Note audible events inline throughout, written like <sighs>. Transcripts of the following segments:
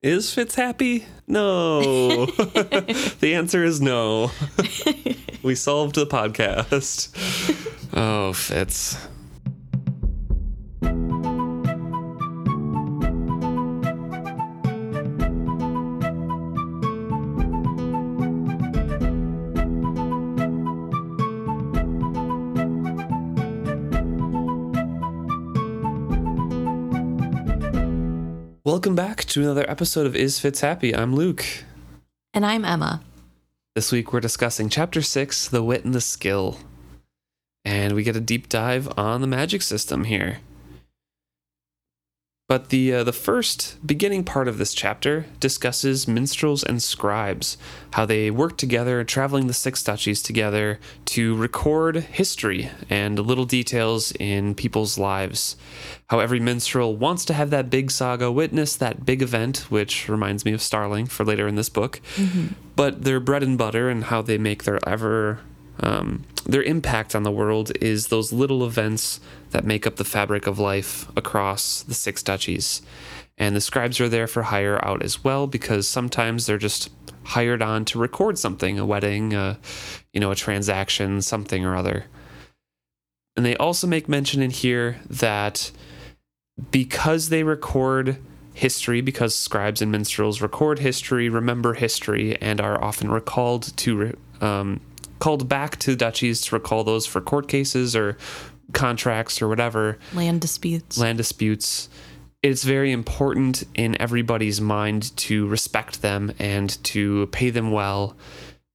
Is Fitz happy? No. <laughs> the answer is no. <laughs> we solved the podcast. <laughs> Oh, Fitz. To another episode of Is Fitz Happy? I'm Luke. And I'm Emma. This week we're discussing Chapter 6 The Wit and the Skill. And we get a deep dive on the magic system here. But the uh, the first beginning part of this chapter discusses minstrels and scribes, how they work together, traveling the six duchies together to record history and little details in people's lives. How every minstrel wants to have that big saga, witness that big event, which reminds me of Starling for later in this book. But their bread and butter and how they make their ever um, their impact on the world is those little events that make up the fabric of life across the six duchies. And the scribes are there for hire out as well because sometimes they're just hired on to record something, a wedding, uh, you know, a transaction, something or other. And they also make mention in here that because they record history, because scribes and minstrels record history, remember history, and are often recalled to um, called back to duchies to recall those for court cases or contracts or whatever Land disputes. land disputes it's very important in everybody's mind to respect them and to pay them well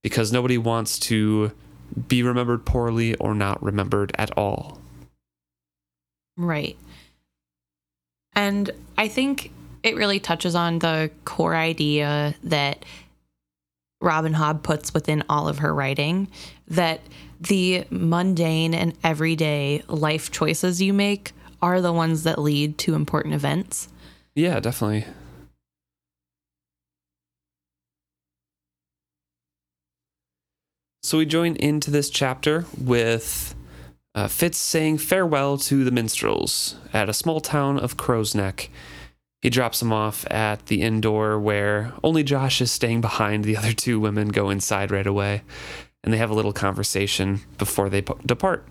because nobody wants to be remembered poorly or not remembered at all Right. And I think it really touches on the core idea that Robin Hobb puts within all of her writing that the mundane and everyday life choices you make are the ones that lead to important events. yeah definitely so we join into this chapter with uh, Fitz saying farewell to the minstrels at a small town of Crow's Neck. He drops them off at the inn door where only Josh is staying behind. The other two women go inside right away and they have a little conversation before they depart.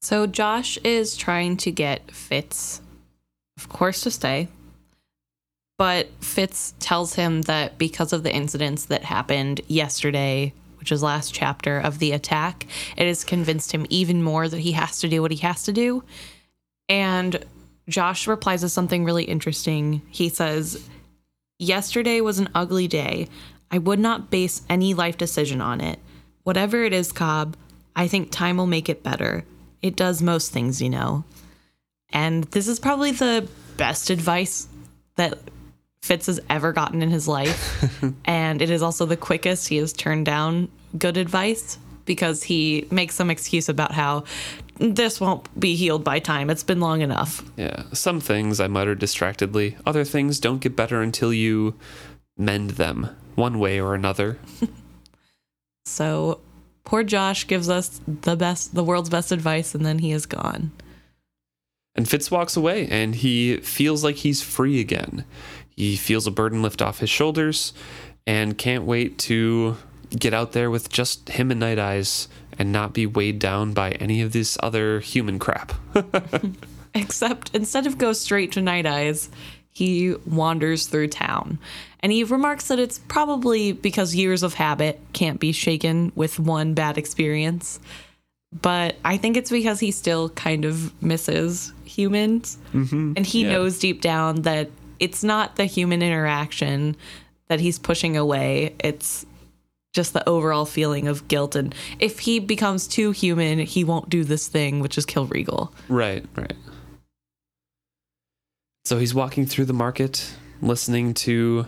So Josh is trying to get Fitz, of course, to stay. But Fitz tells him that because of the incidents that happened yesterday, which is last chapter of the attack, it has convinced him even more that he has to do what he has to do. And Josh replies with something really interesting. He says, Yesterday was an ugly day. I would not base any life decision on it. Whatever it is, Cobb, I think time will make it better. It does most things, you know. And this is probably the best advice that Fitz has ever gotten in his life. <laughs> and it is also the quickest he has turned down good advice because he makes some excuse about how this won't be healed by time. It's been long enough. Yeah, some things I muttered distractedly. Other things don't get better until you mend them, one way or another. <laughs> So poor Josh gives us the best, the world's best advice, and then he is gone. And Fitz walks away and he feels like he's free again. He feels a burden lift off his shoulders and can't wait to get out there with just him and Night Eyes and not be weighed down by any of this other human crap. <laughs> Except instead of go straight to Night Eyes, he wanders through town. And he remarks that it's probably because years of habit can't be shaken with one bad experience. But I think it's because he still kind of misses humans. Mm-hmm, and he yeah. knows deep down that it's not the human interaction that he's pushing away. It's just the overall feeling of guilt. And if he becomes too human, he won't do this thing, which is kill Regal. Right, right. So he's walking through the market, listening to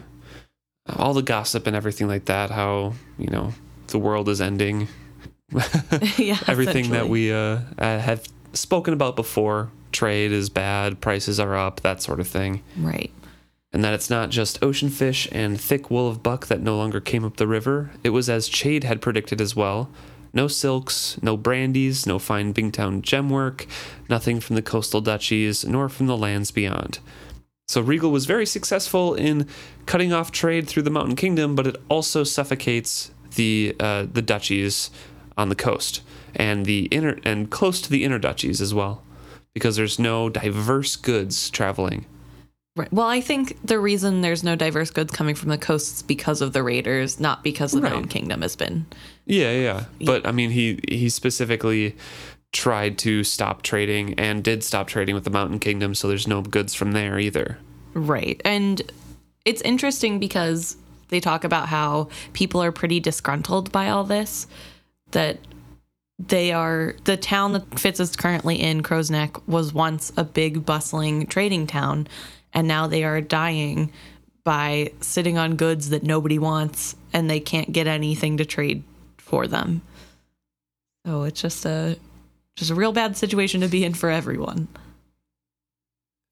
all the gossip and everything like that. How you know the world is ending. <laughs> yeah, <laughs> everything that we uh, uh, have spoken about before. Trade is bad, prices are up, that sort of thing. Right. And that it's not just ocean fish and thick wool of buck that no longer came up the river. It was as Chade had predicted as well. No silks, no brandies, no fine Bingtown gem work, nothing from the coastal duchies, nor from the lands beyond. So Regal was very successful in cutting off trade through the Mountain Kingdom, but it also suffocates the uh, the duchies on the coast and the inner and close to the inner duchies as well, because there's no diverse goods traveling. Right. Well, I think the reason there's no diverse goods coming from the coast is because of the raiders, not because the Right. Mountain Kingdom has been. Yeah, yeah. But I mean, he he specifically tried to stop trading and did stop trading with the Mountain Kingdom, so there's no goods from there either. Right. And it's interesting because they talk about how people are pretty disgruntled by all this, that they are the town that Fitz is currently in, Crow's Neck, was once a big bustling trading town, and now they are dying by sitting on goods that nobody wants and they can't get anything to trade for them. So it's just a just a real bad situation to be in for everyone.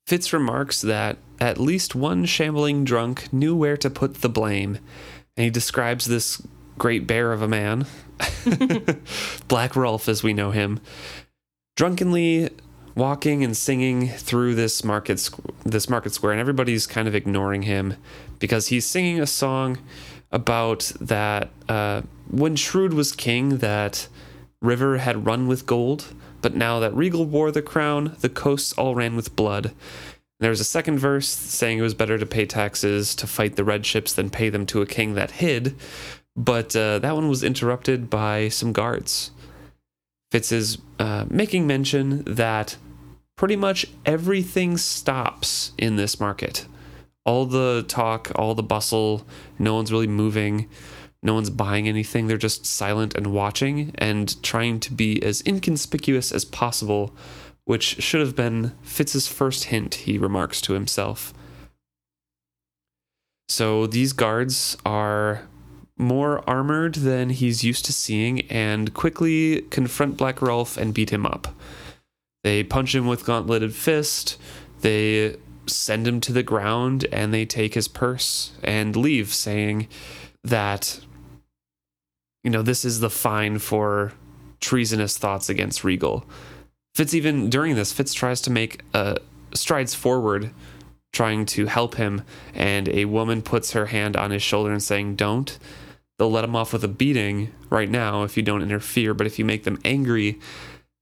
Fitz remarks that at least one shambling drunk knew where to put the blame, and he describes this great bear of a man, <laughs> Black Rolf as we know him, drunkenly walking and singing through this market squ- this market square, and everybody's kind of ignoring him because he's singing a song about that uh, when Shrewd was king, that River had run with gold, but now that Regal wore the crown, the coasts all ran with blood. There was a second verse saying it was better to pay taxes to fight the red ships than pay them to a king that hid, but uh, that one was interrupted by some guards. Fitz is uh, making mention that pretty much everything stops in this market. All the talk, all the bustle, no one's really moving, no one's buying anything. They're just silent and watching and trying to be as inconspicuous as possible, which should have been Fitz's first hint, he remarks to himself. So these guards are more armored than he's used to seeing and quickly confront Black Rolf and beat him up. They punch him with gauntleted fist, they send him to the ground, and they take his purse and leave, saying that, you know, this is the fine for treasonous thoughts against Regal. Fitz even during this, Fitz tries to make uh, strides forward, trying to help him, and a woman puts her hand on his shoulder and saying, "Don't." They'll let him off with a beating right now if you don't interfere, but if you make them angry,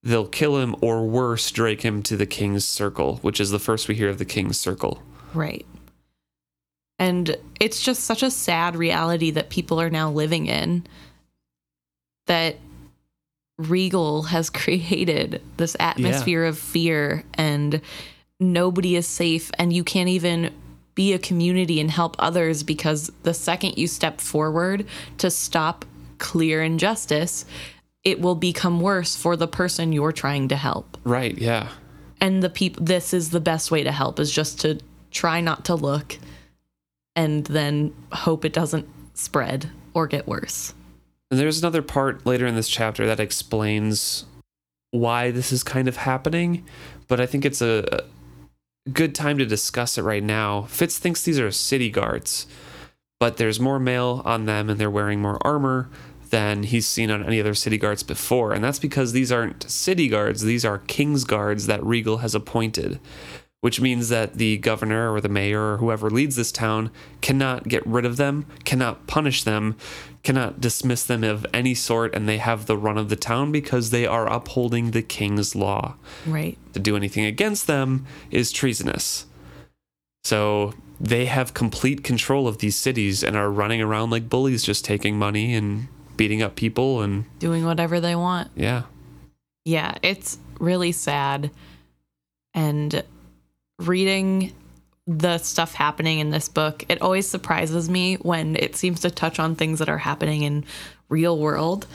they'll kill him or worse, drag him to the king's circle, which is the first we hear of the king's circle. Right. And it's just such a sad reality that people are now living in that Regal has <laughs> created this atmosphere of fear and nobody is safe and you can't even be a community and help others because the second you step forward to stop clear injustice, it will become worse for the person you're trying to help Right, yeah. and the people this is the best way to help is just to try not to look and then hope it doesn't spread or get worse And there's another part later in this chapter that explains why this is kind of happening, but I think it's a a good time to discuss it right now. Fitz thinks these are city guards, but there's more mail on them and they're wearing more armor than he's seen on any other city guards before. And that's because these aren't city guards, these are king's guards that Regal has appointed, which means that the governor or the mayor or whoever leads this town cannot get rid of them, cannot punish them, cannot dismiss them of any sort, and they have the run of the town because they are upholding the king's law right to do anything against them is treasonous. So they have complete control of these cities and are running around like bullies, just taking money and beating up people. And doing whatever they want yeah, yeah it's really sad and reading the stuff happening in this book it always surprises me when it seems to touch on things that are happening in real world.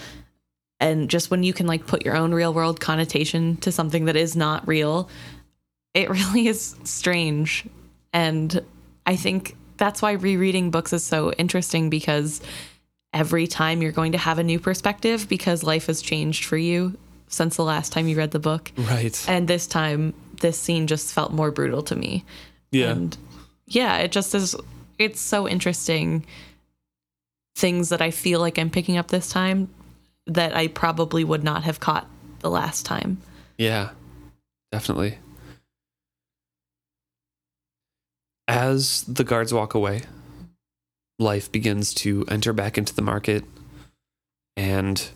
And just when you can like put your own real world connotation to something that is not real it <laughs> really is strange. And i think that's why rereading books is so interesting because every time you're going to have a new perspective because life has changed for you since the last time you read the book right. and this time this scene just felt more brutal to me Yeah. and yeah it just is it's so interesting things that i feel like i'm picking up this time that i probably would not have caught the last time Yeah, definitely. As the guards walk away, life begins to enter back into the market and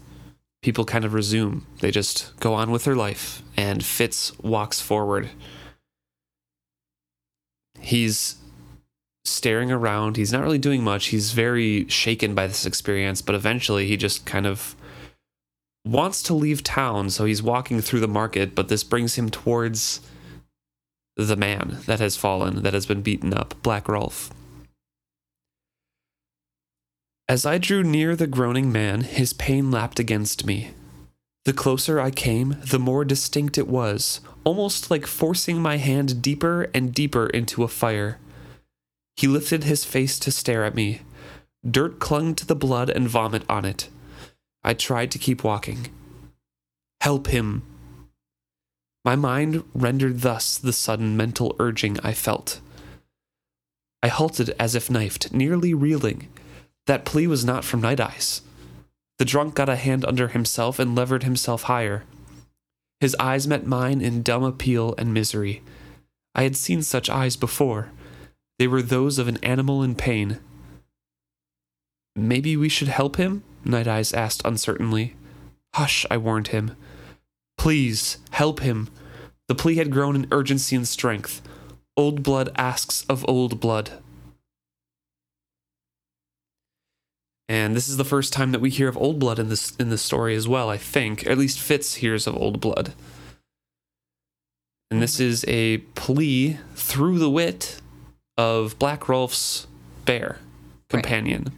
people kind of resume. They just go on with their life and Fitz walks forward. He's staring around. He's not really doing much. He's very shaken by this experience, but eventually he just kind of wants to leave town. So he's walking through the market, but this brings him towards the man that has fallen, that has been beaten up, Black Rolf. As I drew near the groaning man, his pain lapped against me. The closer I came, the more distinct it was, almost like forcing my hand deeper and deeper into a fire. He lifted his face to stare at me. Dirt clung to the blood and vomit on it. I tried to keep walking. Help him. My mind rendered thus the sudden mental urging I felt. I halted as if knifed, nearly reeling. That plea was not from Night Eyes. The drunk got a hand under himself and levered himself higher. His eyes met mine in dumb appeal and misery. I had seen such eyes before. They were those of an animal in pain. Maybe we should help him? Night Eyes asked uncertainly. Hush, I warned him. Please, help him. The plea had grown in urgency and strength. Old blood asks of old blood. And this is the first time that we hear of old blood in this in this story as well, I think. At least Fitz hears of old blood. And this is a plea through the wit of Black Rolf's bear companion.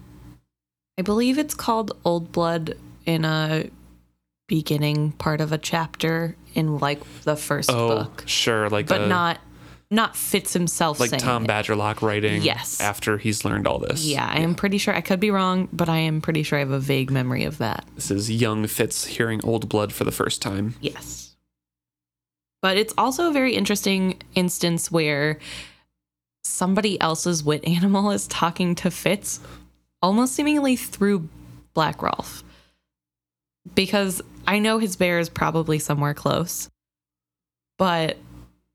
I believe it's called Old Blood in a beginning part of a chapter in like the first Oh, book, sure, like but a- not not Fitz himself like Tom it. Badgerlock writing Yes. after he's learned all this. Yeah, I am pretty sure. I could be wrong, but I am pretty sure I have a vague memory of that. This is young Fitz hearing old blood for the first time. Yes. But it's also a very interesting instance where somebody else's wit animal is talking to Fitz almost seemingly through Black Rolf. Because I know his bear is probably somewhere close. But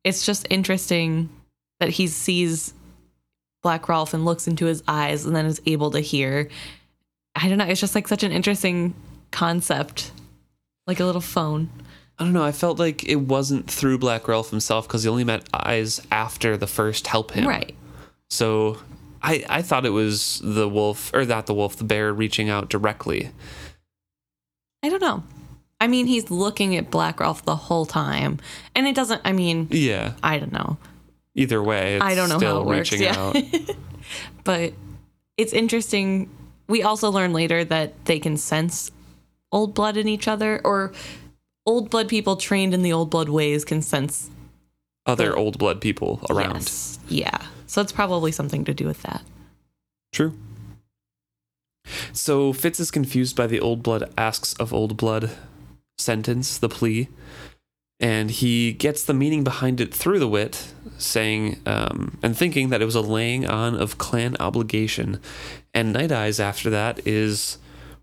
it's just interesting that he sees Black Rolf and looks into his eyes and then is able to hear. I don't know. It's just like such an interesting concept, like a little phone. I don't know. I felt like it wasn't through Black Rolf himself because he only met Eyes after the first help him. Right. So I I thought it was the wolf or not the wolf, the bear reaching out directly. I don't know. I mean, he's looking at Black Rolf the whole time, and it doesn't. I mean, Yeah. I don't know. Either way, it's I don't know still how it works. reaching Yeah, out. <laughs> but it's interesting. We also learn later that they can sense old blood in each other, or old blood people trained in the old blood ways can sense Other old blood people around. Yes. Yeah. So it's probably something to do with that. True. So Fitz is confused by the old blood asks of old blood sentence, the plea, and he gets the meaning behind it through the wit, saying um, and thinking that it was a laying on of clan obligation. And Night Eyes after that is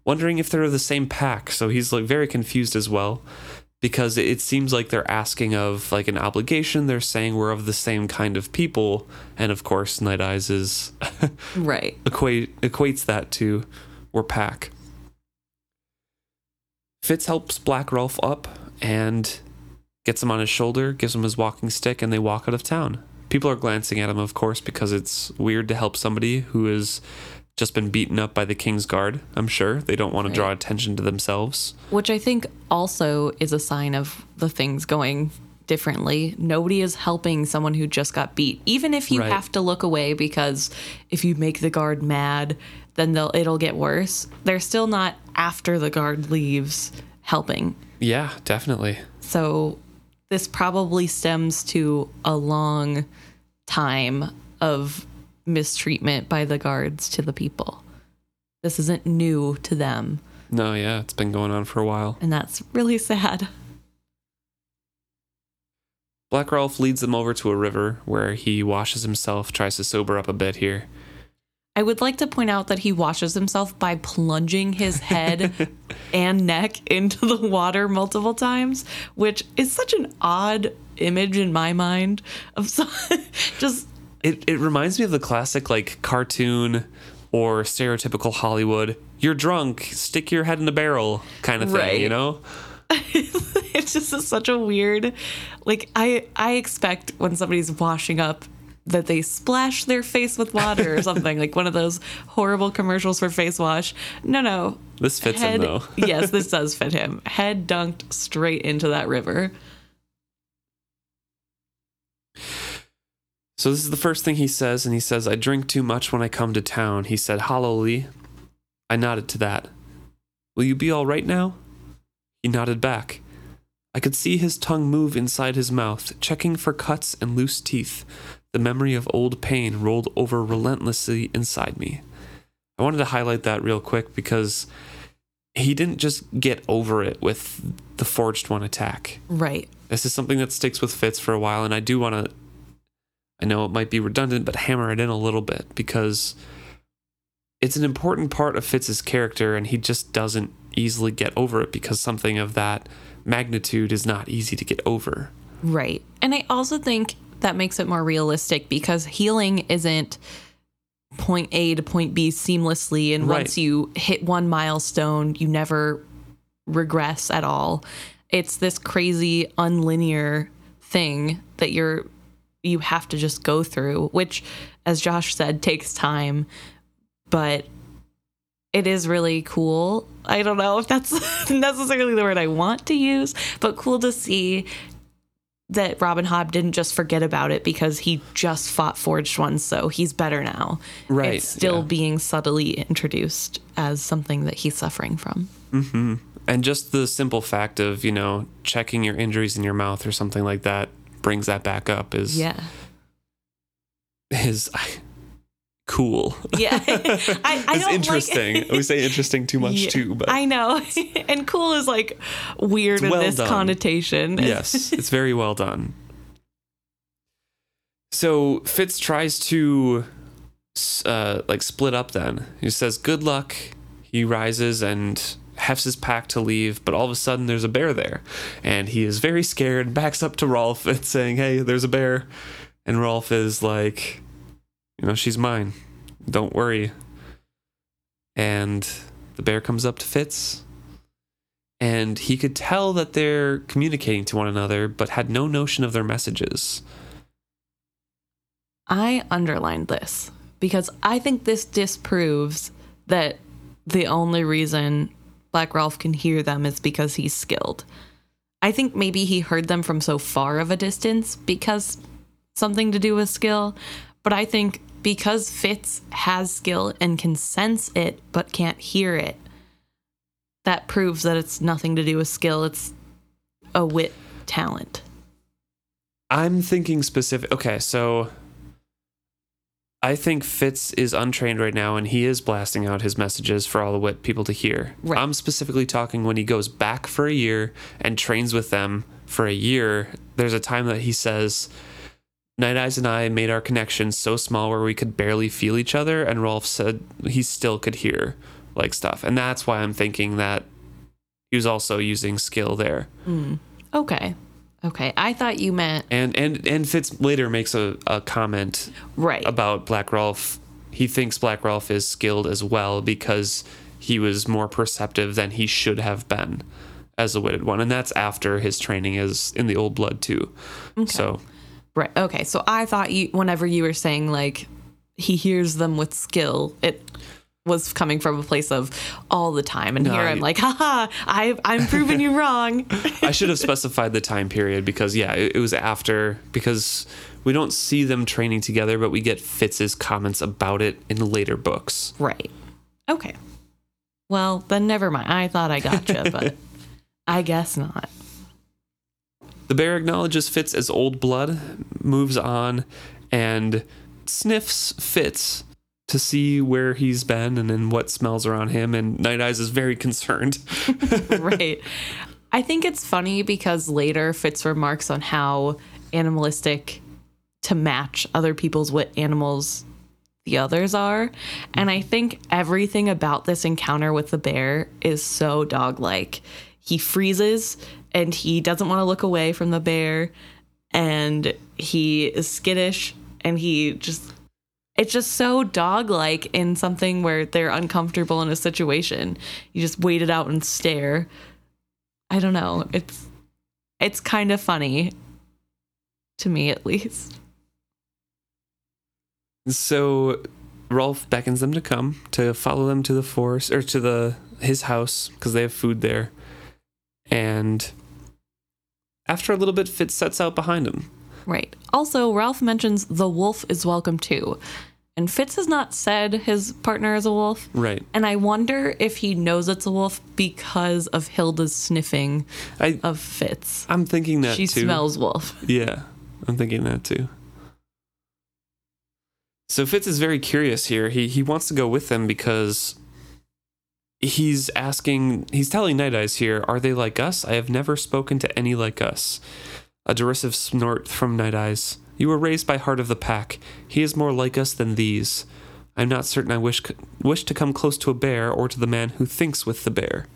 wondering if they're of the same pack, so he's like very confused as well. Because it seems like they're asking of like an obligation. They're saying we're of the same kind of people, and of course, Night Eyes is <laughs> Right. equate equates that to we're pack. Fitz helps Black Rolf up and gets him on his shoulder, gives him his walking stick, and they walk out of town. People are glancing at him, of course, because it's weird to help somebody who has just been beaten up by the King's Guard. I'm sure they don't want to draw attention to themselves. Which I think also is a sign of the things going differently. Nobody is helping someone who just got beat, even if you Right. have to look away because if you make the guard mad, then they'll it'll get worse. They're still not after the guard leaves helping. Yeah, definitely. So this probably stems to a long time of mistreatment by the guards to the people. This isn't new to them, No, yeah, it's been going on for a while. and that's really sad. Black Rolf leads them over to a river where he washes himself, tries to sober up a bit here. I would like to point out that he washes himself by plunging his head <laughs> and neck into the water multiple times, which is such an odd image in my mind of so, <laughs> just It it reminds me of the classic like cartoon or stereotypical Hollywood. You're drunk, stick your head in a barrel kind of thing, Right. you know? <laughs> it's just such a weird like I I expect when somebody's washing up that they splash their face with water or <laughs> something like one of those horrible commercials for face wash. No, no. This fits Head, him though. <laughs> yes, this <laughs> does fit him. Head dunked straight into that river. So this is the first thing he says, and he says, I drink too much when I come to town. He said, hollowly. I nodded to that. Will you be all right now? He nodded back. I could see his tongue move inside his mouth, checking for cuts and loose teeth. The memory of old pain rolled over relentlessly inside me. I wanted to highlight that real quick because he didn't just get over it with the Forged One attack. Right. This is something that sticks with Fitz for a while, and I do want to. I know it might be redundant, but hammer it in a little bit because it's an important part of Fitz's character, and he just doesn't easily get over it because something of that magnitude is not easy to get over. Right. And I also think that makes it more realistic because healing isn't point A to point B seamlessly. And Right. once you hit one milestone, you never regress at all. It's this crazy, unlinear thing that you're you have to just go through, which, as Josh said, takes time. But it is really cool. I don't know if that's <laughs> necessarily the word I want to use, but cool to see that Robin Hobb didn't just forget about it because he just fought Forged One, so he's better now. Right, It's still yeah. being subtly introduced as something that he's suffering from. hmm And just the simple fact of, you know, checking your injuries in your mouth or something like that brings that back up is Yeah. is cool. Yeah. <laughs> I, I it's interesting. Like, we say interesting too much <laughs> Yeah, too, but I know. <laughs> and cool is like weird in this done. connotation. yes, it's very well done. So Fitz tries to uh, like split up. Then he says, "Good luck." He rises and hefts his pack to leave, but all of a sudden there's a bear there, and he is very scared. and Backs up to Rolf and saying, "Hey, there's a bear," and Rolf is like, "You know, she's mine. Don't worry." And the bear comes up to Fitz and he could tell that they're communicating to one another, but had no notion of their messages. I underlined this because I think this disproves that the only reason Black Rolf can hear them is because he's skilled. I think maybe he heard them from so far of a distance because something to do with skill, but I think because Fitz has skill and can sense it but can't hear it, that proves that it's nothing to do with skill. It's a wit talent. I'm thinking specific. Okay, so I think Fitz is untrained right now, and he is blasting out his messages for all the wit people to hear. Right. I'm specifically talking when he goes back for a year and trains with them for a year. There's a time that he says, Night Eyes and I made our connection so small where we could barely feel each other, and Rolf said he still could hear like stuff, and that's why I'm thinking that he was also using skill there. Hmm. Okay. Okay. I thought you meant And and and Fitz later makes a, a comment right. about Black Rolf. He thinks Black Rolf is skilled as well because he was more perceptive than he should have been as a witted one, and that's after his training is in the old blood too. So Right. Okay. So I thought you, whenever you were saying like he hears them with skill, it was coming from a place of all the time. And No, here I'm like, haha, I, I'm proving you wrong. <laughs> I should have specified the time period because yeah, it, it was after because we don't see them training together, but we get Fitz's comments about it in later books. right. Okay. Well, then never mind. I thought I gotcha, but <laughs> I guess not. The bear acknowledges Fitz as old blood, moves on, and sniffs Fitz to see where he's been and then what smells are on him. And Night Eyes is very concerned. <laughs> right. I think it's funny because later Fitz remarks on how animalistic to match other people's wit animals the others are. And I think everything about this encounter with the bear is so dog like. He freezes and he doesn't want to look away from the bear and he is skittish and he just it's just so dog like in something where they're uncomfortable in a situation. You just wait it out and stare. I don't know. It's it's kind of funny to me at least. So Rolf beckons them to come to follow them to the forest or to the his house because they have food there. And after a little bit, Fitz sets out behind him. Right. Also, Rolf mentions the wolf is welcome too. And Fitz has not said his partner is a wolf. Right. And I wonder if he knows it's a wolf because of Hilda's sniffing I of Fitz. I'm thinking that She too. smells wolf. Yeah, I'm thinking that too. So Fitz is very curious here. He he wants to go with them because he's asking he's telling Night Eyes here, are they like us? I have never spoken to any like us. A derisive snort from Night Eyes. You were raised by Heart of the Pack. He is more like us than these. I'm not certain I wish wish to come close to a bear or to the man who thinks with the bear.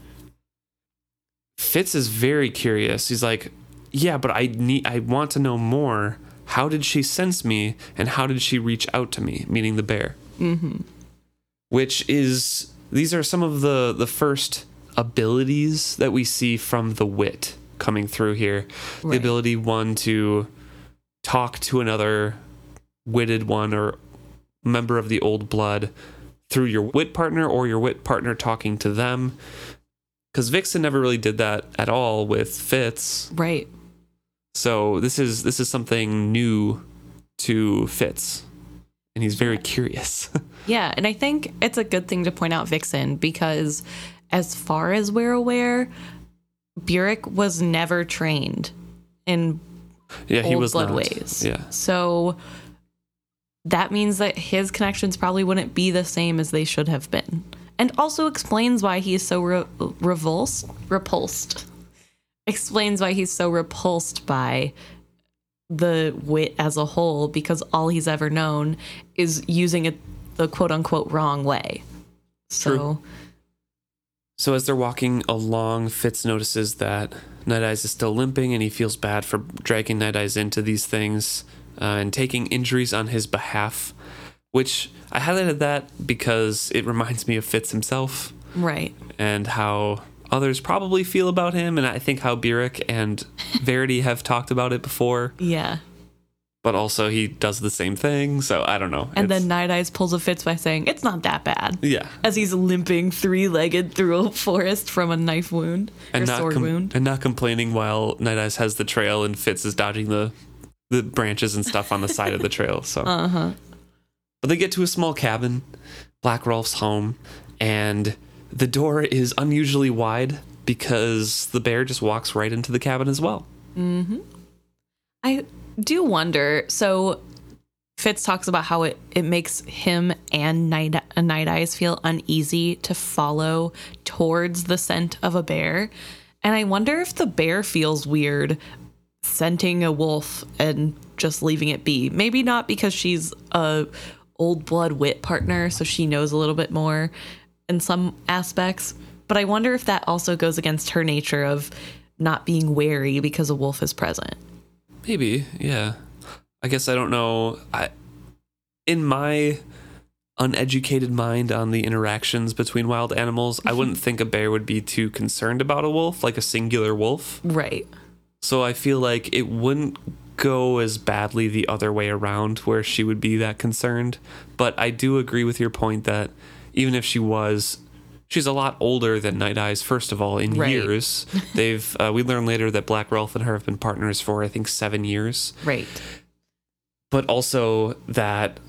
Fitz is very curious. He's like, "Yeah, but I need I want to know more. How did she sense me and how did she reach out to me?" Meaning the bear. Mm-hmm. Which is these are some of the the first abilities that we see from the wit coming through here. The ability one to talk to another witted one or member of the old blood through your wit partner or your wit partner talking to them. Because Vixen never really did that at all with Fitz. Right. So this is this is something new to Fitz. And he's very curious. <laughs> Yeah, and I think it's a good thing to point out Vixen because as far as we're aware, Burrich was never trained in yeah, he was blood not. ways. Yeah. So that means that his connections probably wouldn't be the same as they should have been. And also explains why he is so re- revulsed, repulsed. Explains why he's so repulsed by the wit as a whole because all he's ever known is using it the quote unquote wrong way. So, True. So as they're walking along, Fitz notices that Night Eyes is still limping, and he feels bad for dragging Night Eyes into these things uh, and taking injuries on his behalf. Which I highlighted that because it reminds me of Fitz himself right. and how others probably feel about him, and I think how Burrich and Verity have talked about it before. Yeah. But also he does the same thing, so I don't know. And It's- then Night Eyes pulls a Fitz by saying, It's not that bad. yeah, as he's limping three legged through a forest from a knife wound or and not sword com- wound. and not complaining while Night Eyes has the trail and Fitz is dodging the the branches and stuff on the side of the trail. So, <laughs> Uh huh. but they get to a small cabin, Black Rolf's home, and the door is unusually wide because the bear just walks right into the cabin as well. Mm-hmm. I do wonder. So Fitz talks about how it, it makes him and Night, Night Eyes feel uneasy to follow towards the scent of a bear. And I wonder if the bear feels weird scenting a wolf and just leaving it be. Maybe not because she's a old blood wit partner, so she knows a little bit more in some aspects. But I wonder if that also goes against her nature of not being wary because a wolf is present. Maybe, yeah. I guess I don't know. I in my uneducated mind on the interactions between wild animals, I mm-hmm. wouldn't think a bear would be too concerned about a wolf, like a singular wolf. Right. So I feel like it wouldn't go as badly the other way around where she would be that concerned. But I do agree with your point that even if she was she's a lot older than Night Eyes first of all in Right. years. <laughs> They've uh, we learn later that Black Rolf and her have been partners for I think 7 years Right. but also that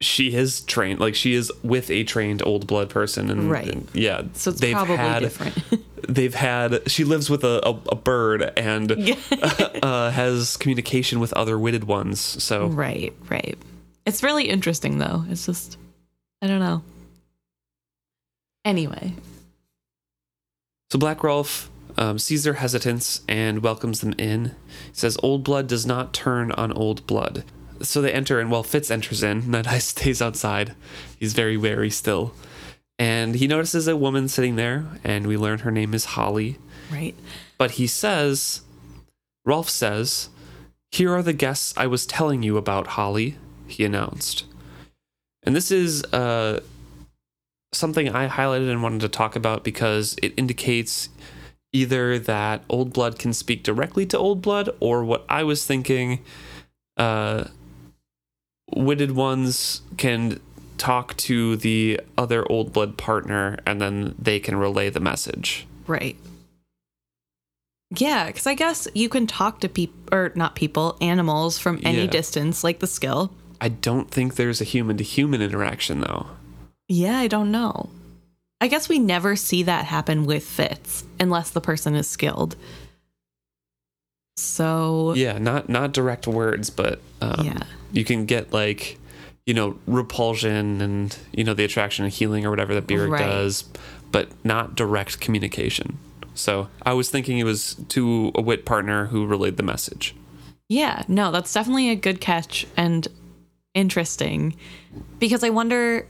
she is trained like she is with a trained old blood person and Right. and, yeah So it's probably different. <laughs> they've had she lives with a, a, a bird and <laughs> uh, has communication with other witted ones so right, right. It's really interesting though. It's just I don't know. Anyway, so black rolf um, sees their hesitance and welcomes them in he says old blood does not turn on old blood so they enter and while fitz enters in <laughs> night eye stays outside he's very wary still and he notices a woman sitting there and we learn her name is holly right. But he says, Rolf says, Here are the guests I was telling you about, Holly. he announced. And this is uh, something I highlighted and wanted to talk about because it indicates either that Old Blood can speak directly to Old Blood, or what I was thinking, uh, Witted Ones can talk to the other Old Blood partner and then they can relay the message. Right. Yeah, because I guess you can talk to people, or not people, animals from any Yeah. distance, like the skill. I don't think there's a human to human interaction though. Yeah, I don't know. I guess we never see that happen with Fitz unless the person is skilled. So, Yeah, not not direct words, but um, Yeah. you can get like you know repulsion and you know the attraction and healing or whatever that Burrich Right. does, but not direct communication. So I was thinking it was to a wit partner who relayed the message. yeah, no, that's definitely a good catch and interesting because I wonder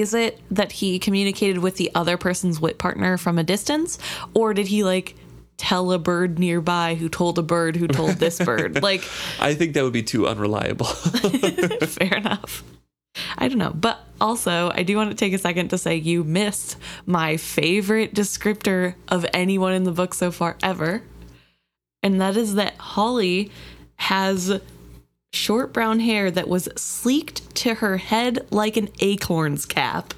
is it that he communicated with the other person's wit partner from a distance or did he like tell a bird nearby who told a bird who told this <laughs> bird? Like, I think that would be too unreliable. <laughs> fair enough. I don't know. But also, I do want to take a second to say you missed my favorite descriptor of anyone in the book so far ever. And that is that Holly has short brown hair that was sleeked to her head like an acorn's cap.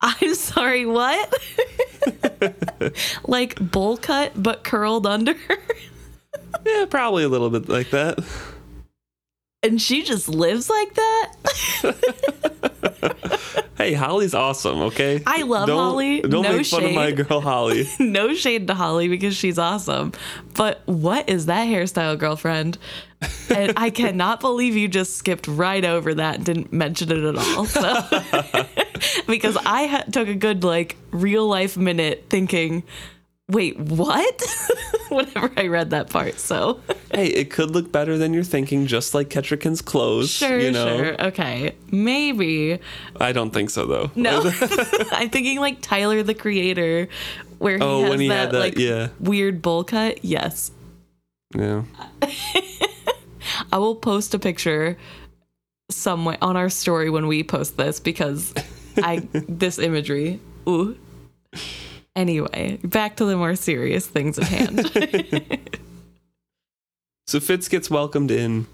I'm sorry, what? <laughs> like bowl cut but curled under. yeah, probably a little bit like that. And she just lives like that? <laughs> Hey, Holly's awesome. Okay, I love don't, Holly. Don't No make fun of my girl Holly. <laughs> no shade to Holly because she's awesome. But what is that hairstyle, girlfriend? And I cannot believe you just skipped right over that and didn't mention it at all. So, <laughs> because I ha- took a good like real life minute thinking, wait, what? <laughs> Whenever I read that part. So hey, it could look better than you're thinking, just like Kettricken's clothes. sure, you know? sure, okay, maybe. I don't think so though. No, <laughs> <laughs> I'm thinking like Tyler the Creator, where he Oh, has when he that, had that, like yeah. weird bowl cut. Yes, yeah. I will post a picture somewhere on our story when we post this because I this imagery. Ooh. Anyway, back to the more serious things at hand. <laughs> So Fitz gets welcomed in,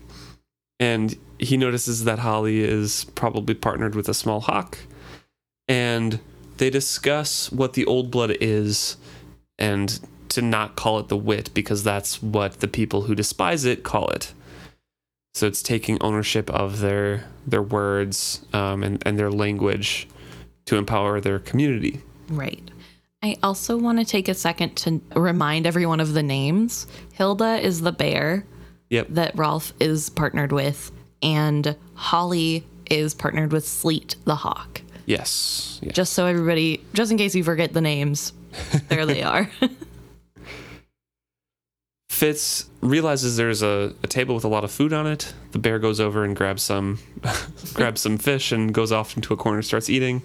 and he notices that Holly is probably partnered with a small hawk, and they discuss what the old blood is, and to not call it the wit because that's what the people who despise it call it. So it's taking ownership of their their words um, and and their language to empower their community. right. I also want to take a second to remind everyone of the names. Hilda is the bear Yep. that Rolf is partnered with, and Holly is partnered with Sleet the hawk. Yes. yes. Just so everybody, just in case you forget the names, there they are. <laughs> Fitz realizes there's a, a table with a lot of food on it. The bear goes over and grabs some <laughs> grabs some fish and goes off into a corner starts eating.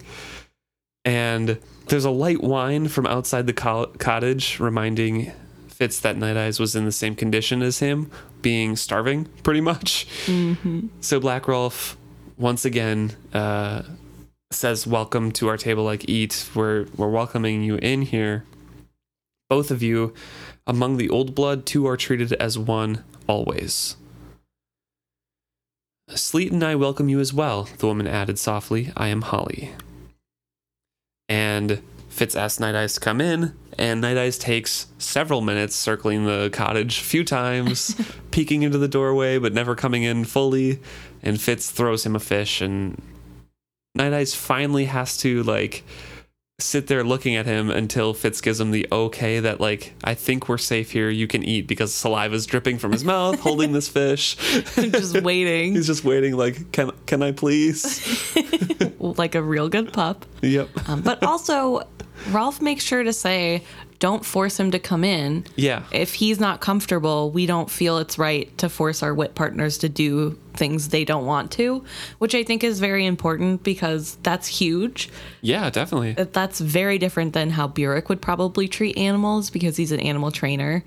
And there's a light whine from outside the co- cottage reminding Fitz that Night Eyes was in the same condition as him, being starving <laughs> pretty much. So Black Rolf once again uh, says, "Welcome to our table like eat. We're we're welcoming you in here. Both of you among the old blood, two are treated as one always. Sleet and I welcome you as well, the woman added softly. I am Holly. And Fitz asks Night Eyes to come in, and Night Eyes takes several minutes circling the cottage a few times, <laughs> peeking into the doorway, but never coming in fully. And Fitz throws him a fish, and Night Eyes finally has to, like, sit there looking at him until Fitz gives him the okay that like I think we're safe here. You can eat because saliva's dripping from his mouth, holding this fish. <laughs> just waiting He's just waiting. Like, can can I please? <laughs> like a real good pup. yep. Um, but also, Rolf makes sure to say, don't force him to come in. Yeah. If he's not comfortable, we don't feel it's right to force our wit partners to do things they don't want to, which I think is very important because that's huge. Yeah. Definitely. That's very different than how Burrich would probably treat animals because he's an animal trainer.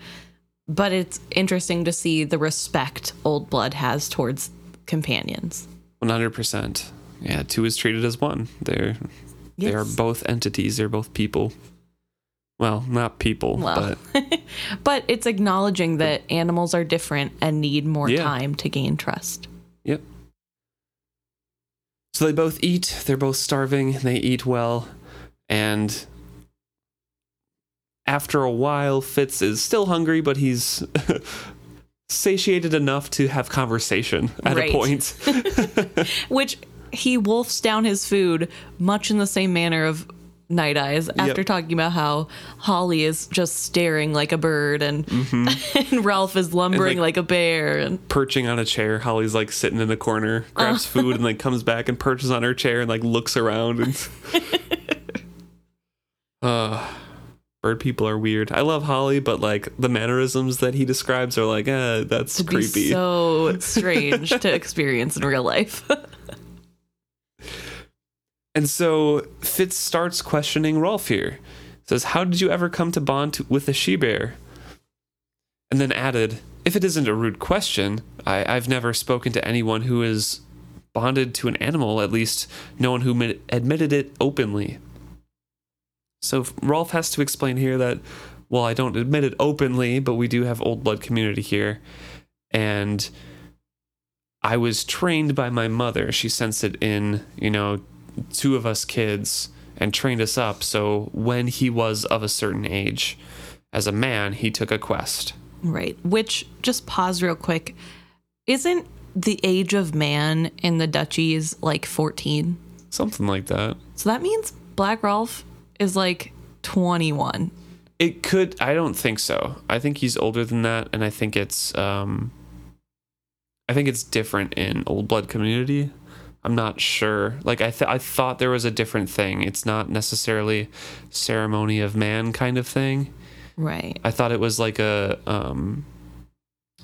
But it's interesting to see the respect Old Blood has towards companions. One hundred percent. Yeah, two is treated as one. They're they are both entities. They're both people. Well, not people, Well. but <laughs> But it's acknowledging that animals are different and need more Yeah. time to gain trust. Yep. So they both eat. They're both starving. They eat well. And after a while, Fitz is still hungry, but he's <laughs> satiated enough to have conversation at Right. a point. <laughs> Which he wolfs down his food much in the same manner of Night Eyes after Yep. talking about how Holly is just staring like a bird and, <laughs> and Rolf is lumbering Mm-hmm. like- like, a bear. And Perching on a chair, Holly's like sitting in a corner, grabs food, and like comes back and perches on her chair and like looks around. And <laughs> <sighs> uh, bird people are weird. I love Holly, but like the mannerisms that he describes are like, eh, that's it'd creepy. so <laughs> strange to experience in real life. And so Fitz starts questioning Rolf here. Says, How did you ever come to bond to, with a she bear? And then added, If it isn't a rude question, I, I've never spoken to anyone who is bonded to an animal, at least no one who mi- admitted it openly. So Rolf has to explain here that, well, I don't admit it openly, but we do have old blood community here. And I was trained by my mother. She sensed it in, you know, two of us kids and trained us up. So when he was of a certain age, as a man, he took a quest. right. Which, just pause real quick. Isn't the age of man in the duchies like 14? Something like that. So that means Black Rolf is like 21. It could. I don't think so. I think he's older than that, and I think it's. Um, I think it's different in old blood community. I'm not sure. Like I, th- I thought there was a different thing. It's not necessarily ceremony of man kind of thing. Right. I thought it was like a um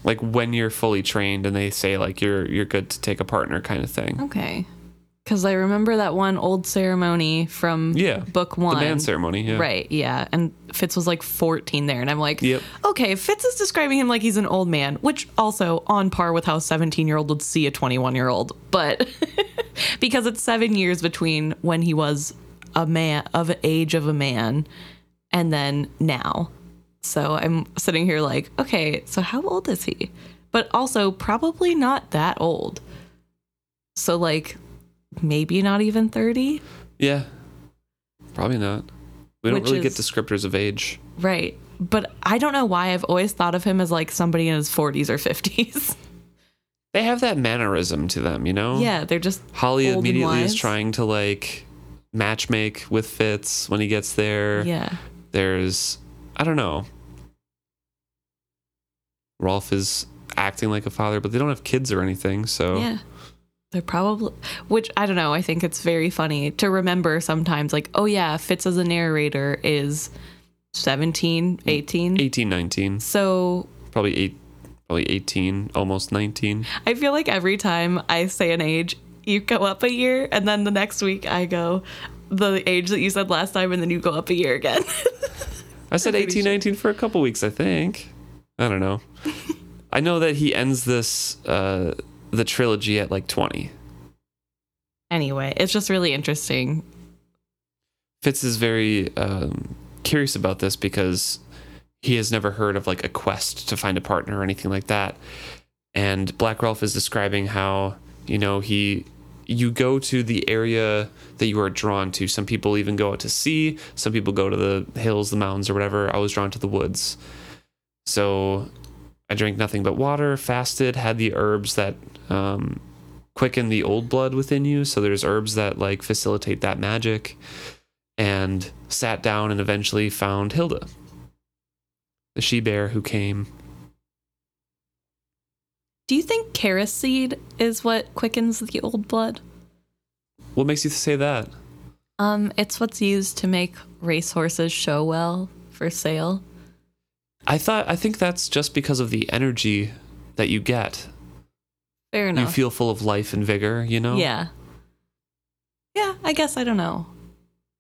like when you're fully trained and they say like you're you're good to take a partner kind of thing. Okay. Because I remember that one old ceremony from Yeah. book one. The man ceremony, yeah. Right, yeah. And Fitz was like 14 there. And I'm like, Yep. okay, Fitz is describing him like he's an old man, which also on par with how a 17 year old would see a 21 year old. But <laughs> because it's seven years between when he was a man of age of a man and then now. So I'm sitting here like, okay, so how old is he? But also probably not that old. So like maybe not even 30. Yeah. Probably not. We don't Which really get descriptors of age. Right. But I don't know why I've always thought of him as like somebody in his 40s or 50s. <laughs> They have that mannerism to them, you know? yeah, they're just Holly immediately is trying to like matchmake with Fitz when he gets there. yeah. There's I don't know. Rolf is acting like a father, but they don't have kids or anything, so Yeah. They're probably which I don't know, I think it's very funny to remember sometimes like, oh yeah, Fitz as a narrator is 17, 18. 18, 19. So Probably eight probably 18, almost 19. I feel like every time I say an age, you go up a year and then the next week I go the age that you said last time and then you go up a year again. <laughs> I said pretty 18, sure. 19 for a couple weeks, I think. I don't know. <laughs> I know that he ends this uh the trilogy at like 20. anyway, it's just really interesting Fitz is very um, curious about this because he has never heard of like a quest to find a partner or anything like that. And Black Rolf is describing how, you know, he you go to the area that you are drawn to. Some people even go out to sea, some people go to the hills, the mountains, or whatever. I was drawn to the woods. So I drank nothing but water, fasted, had the herbs that um, quicken the old blood within you. So there's herbs that like facilitate that magic and sat down and eventually found Hilda, the she bear who came. Do you think Carris seed is what quickens the old blood? What makes you say that? Um, it's what's used to make racehorses show well for sale. I thought I think that's just because of the energy that you get. Fair You feel full of life and vigor, you know? Yeah. Yeah, I guess I don't know.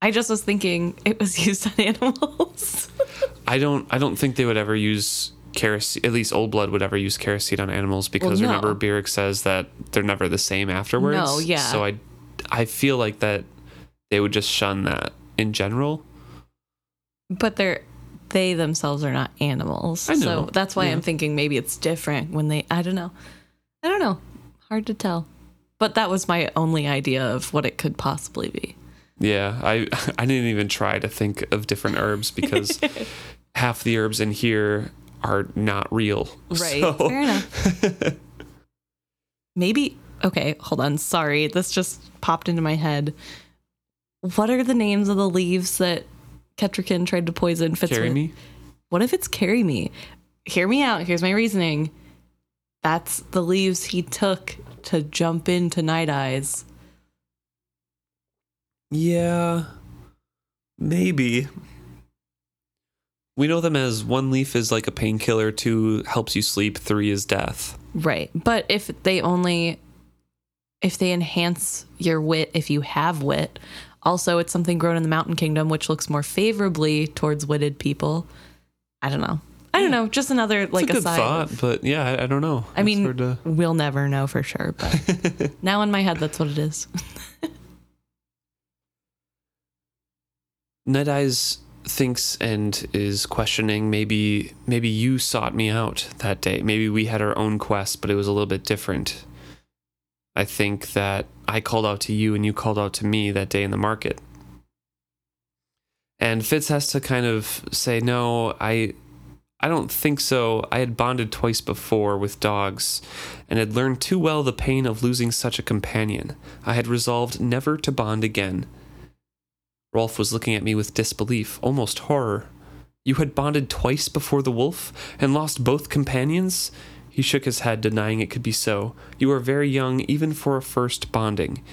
I just was thinking <laughs> it was used on animals. <laughs> I don't I don't think they would ever use carris seed. At least Old Blood would ever use carris seed on animals because no. remember Burrich says that they're never the same afterwards. No, yeah. So I, I feel like that they would just shun that in general. But they're they themselves are not animals. I know, So that's why yeah. I'm thinking maybe it's different when they I don't know. I don't know. Hard to tell. But that was my only idea of what it could possibly be. Yeah, I <laughs> I didn't even try to think of different herbs because <laughs> half the herbs in here are not real. Right. So- Fair enough. <laughs> maybe okay, hold on. Sorry. This just popped into my head. What are the names of the leaves that Kettricken tried to poison Fitz Carry with? me. What if it's carryme? Hear me out. Here's my reasoning. That's the leaves he took to jump into Night Eyes. Yeah, maybe. We know them as one leaf is like a painkiller, two helps you sleep, three is death. Right. But if they only if they enhance your wit if you have wit, also it's something grown in the mountain kingdom which looks more favorably towards witted people. I don't know. I don't know. Just another like it's a good aside. thought, but yeah, I, I don't know. I mean, It's hard to- we'll never know for sure, but <laughs> now in my head that's what it is. <laughs> Night Eyes thinks and is questioning maybe maybe you sought me out that day. Maybe we had our own quest, but it was a little bit different. I think that I called out to you and you called out to me that day in the market. And Fitz has to kind of say, No, I I don't think so. I had bonded twice before with dogs and had learned too well the pain of losing such a companion. I had resolved never to bond again. Rolf was looking at me with disbelief, almost horror. You had bonded twice before the wolf and lost both companions? He shook his head, denying it could be so. You are very young, even for a first bonding.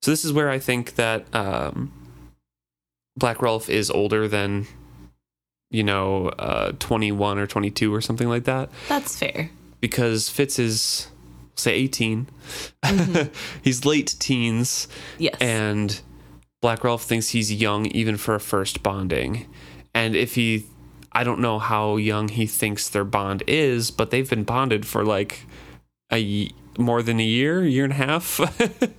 So, this is where I think that um, Black Rolf is older than, you know, uh, 21 or 22 or something like that That's fair. because Fitz is, say, 18. <laughs> He's late teens Yes. and Black Rolf thinks he's young even for a first bonding. And if he, I don't know how young he thinks their bond is, but they've been bonded for like a more than a year, year and a half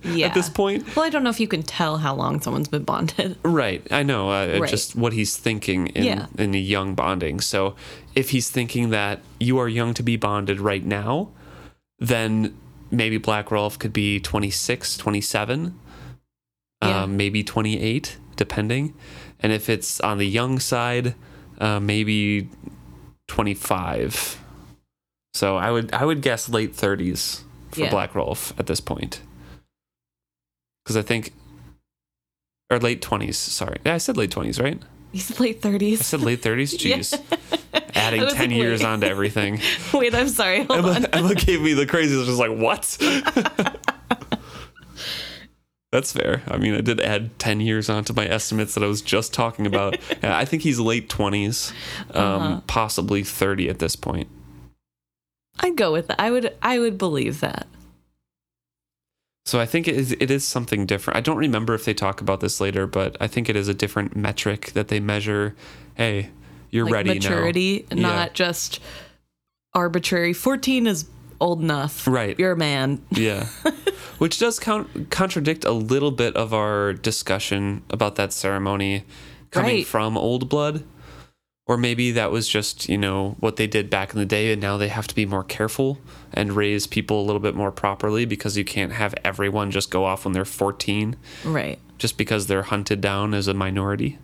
Yeah. <laughs> at this point. well, I don't know if you can tell how long someone's been bonded. Right, I know. Uh, Right. Just what he's thinking in Yeah. in a young bonding. So if he's thinking that you are young to be bonded right now, then maybe Black Rolf could be 26, 27, Yeah. um, maybe 28, depending. And if it's on the young side, uh, maybe 25. So I would I would guess late 30s for Yeah. Black Rolf at this point. Because I think, or late 20s, sorry. Yeah, I said late 20s, right? He's late 30s. I said late 30s? <laughs> Yeah. Jeez. Adding <laughs> 10 like, years wait. onto everything. <laughs> Wait, I'm sorry. Hold on. Emma, Emma gave me the craziest. Just like, what? That's fair. I mean, I did add 10 years onto my estimates that I was just talking about. Yeah, I think he's late 20s, um, Uh-huh. possibly 30 at this point. I'd go with that. I would I would believe that. So I think it is, it is something different. I don't remember if they talk about this later, but I think it is a different metric that they measure. Hey, you're Like ready maturity, Yeah. not just arbitrary. 14 is old enough. Right. You're a man. Yeah. <laughs> Which does count, contradict a little bit of our discussion about that ceremony coming Right. from Old Blood. Or maybe that was just, you know, what they did back in the day, and now they have to be more careful and raise people a little bit more properly because you can't have everyone just go off when they're 14 Right. just because they're hunted down as a minority.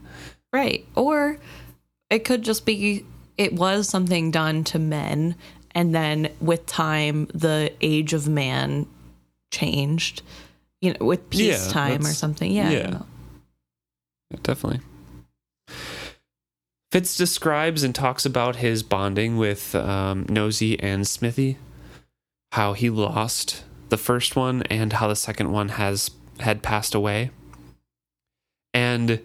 Right. Or it could just be it was something done to men and then with time the age of man changed. You know, with Yeah, peacetime or something. Yeah. I yeah. don't know. Yeah, definitely. Fitz describes and talks about his bonding with um, Nosy and Smithy, how he lost the first one and how the second one has had passed away. And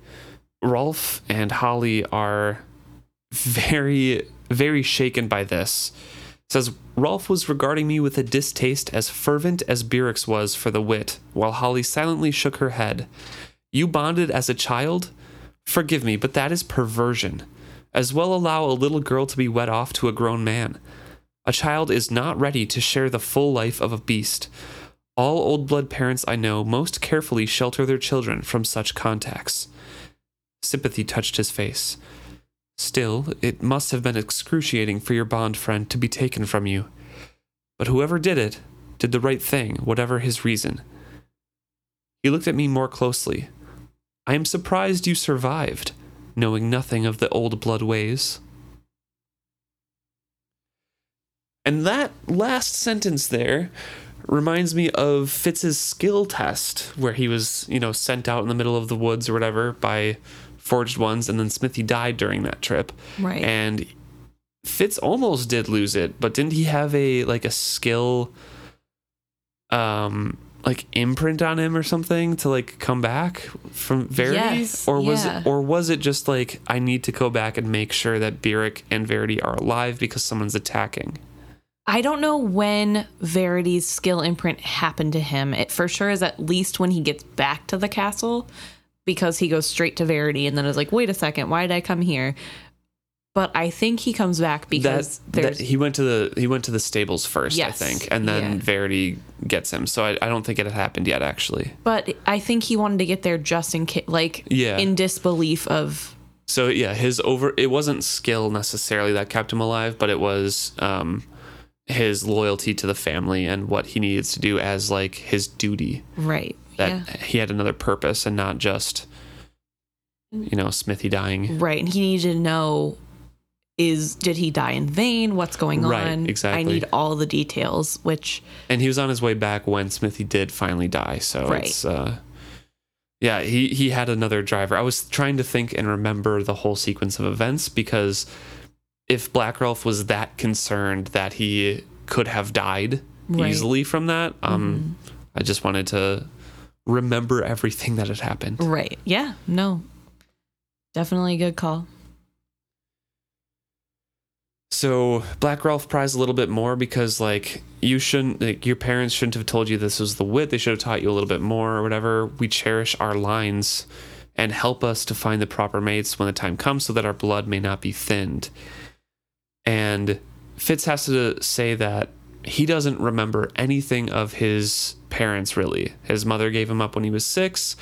Rolf and Holly are very, very shaken by this. Says Rolf was regarding me with a distaste as fervent as Burrich's was for the wit, while Holly silently shook her head. You bonded as a child? Forgive me, but that is perversion. As well allow a little girl to be wed off to a grown man. A child is not ready to share the full life of a beast. All old blood parents I know most carefully shelter their children from such contacts. Sympathy touched his face. Still, it must have been excruciating for your bond friend to be taken from you. But whoever did it did the right thing, whatever his reason. He looked at me more closely. I am surprised you survived, knowing nothing of the old blood ways. And that last sentence there reminds me of Fitz's skill test, where he was, you know, sent out in the middle of the woods or whatever by forged ones, and then Smithy died during that trip. Right. And Fitz almost did lose it, but didn't he have a like a skill um like imprint on him or something to like come back from Verity? Yes, or was yeah. it or was it just like I need to go back and make sure that Burrich and Verity are alive because someone's attacking? I don't know when Verity's skill imprint happened to him. It for sure is at least when he gets back to the castle because he goes straight to Verity and then is like, wait a second, why did I come here? But I think he comes back because that, there's that he went to the he went to the stables first, Yes, I think, and then yeah. Verity gets him. So I, I don't think it had happened yet, actually. but I think he wanted to get there just in case like Yeah. in disbelief of So yeah, his over it wasn't skill necessarily that kept him alive, but it was um his loyalty to the family and what he needed to do as like his duty. right. That yeah. he had another purpose and not just you know, Smithy dying. Right. And he needed to know is did he die in vain? What's going Right, on? exactly. I need all the details, which And he was on his way back when Smithy did finally die. So Right. it's uh yeah, he he had another driver. I was trying to think and remember the whole sequence of events because if Black Rolf was that concerned that he could have died Right. Mm-hmm. easily from that, um I just wanted to remember everything that had happened. Right. Yeah. No. Definitely a good call. So Black Rolf prized a little bit more because like you shouldn't like your parents shouldn't have told you this was the wit. They should have taught you a little bit more or whatever. We cherish our lines and help us to find the proper mates when the time comes so that our blood may not be thinned. And Fitz has to say that he doesn't remember anything of his parents really. His mother gave him up when he was 6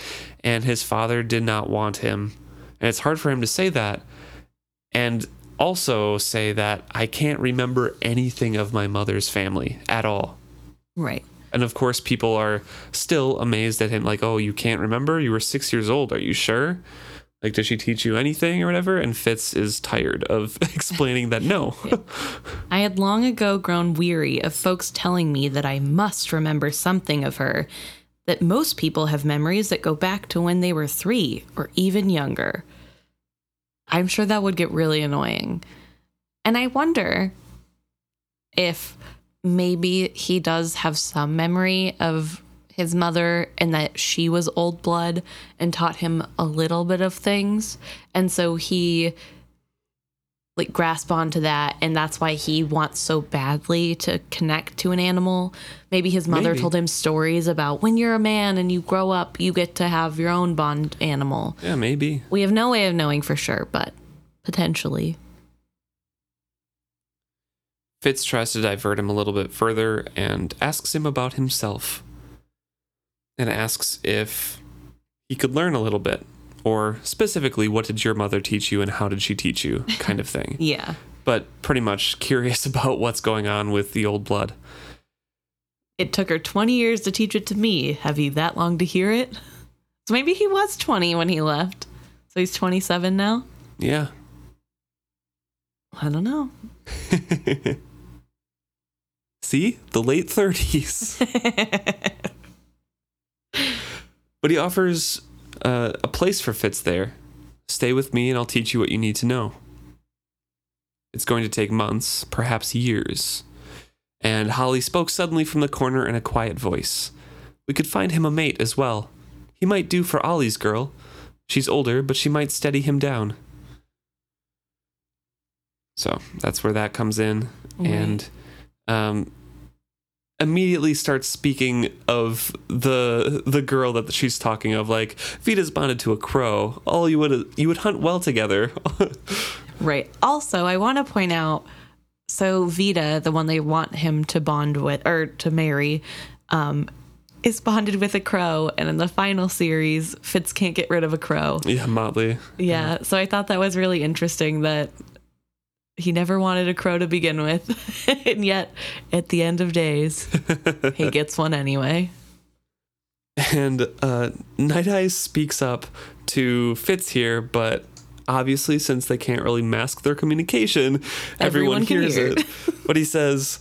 and his father did not want him. And it's hard for him to say that and also say that I can't remember anything of my mother's family at all. Right. And of course, people are still amazed at him, like, oh, you can't remember? You were six years old. Are you sure? Like, did she teach you anything or whatever? And Fitz is tired of <laughs> explaining that no. <laughs> I had long ago grown weary of folks telling me that I must remember something of her, that most people have memories that go back to when they were three or even younger. I'm sure that would get really annoying. And I wonder if maybe he does have some memory of his mother and that she was old blood and taught him a little bit of things. And so he like grasp onto that and that's why he wants so badly to connect to an animal. Maybe his mother Maybe. told him stories about when you're a man and you grow up, you get to have your own bond animal. yeah, maybe. We have no way of knowing for sure, but potentially. Fitz tries to divert him a little bit further and asks him about himself. And asks if he could learn a little bit. Or specifically, what did your mother teach you and how did she teach you? <laughs> Kind of thing. Yeah. but pretty much curious <laughs> about what's going on with the old blood. It took her 20 years to teach it to me. Have you that long to hear it? So maybe he was 20 when he left. So he's 27 now? Yeah. I don't know. <laughs> See? The late 30s. but he offers uh, a place for Fitz there. Stay with me and I'll teach you what you need to know. It's going to take months, perhaps years. And Holly spoke suddenly from the corner in a quiet voice. We could find him a mate as well. He might do for Ollie's girl. She's older, but she might steady him down. So that's where that comes in. And um, immediately starts speaking of the the girl that she's talking of like Vita's bonded to a crow all you would you would hunt well together <laughs> Right. Also, I want to point out so Vita, the one they want him to bond with or to marry, um, is bonded with a crow. And in the final series, Fitz can't get rid of a crow. Yeah, Motley. Yeah. So I thought that was really interesting that he never wanted a crow to begin with. <laughs> and yet, at the end of days, <laughs> he gets one anyway. And uh, Night Eyes speaks up to Fitz here, but obviously, since they can't really mask their communication, everyone, Everyone hears hear. it. but he says,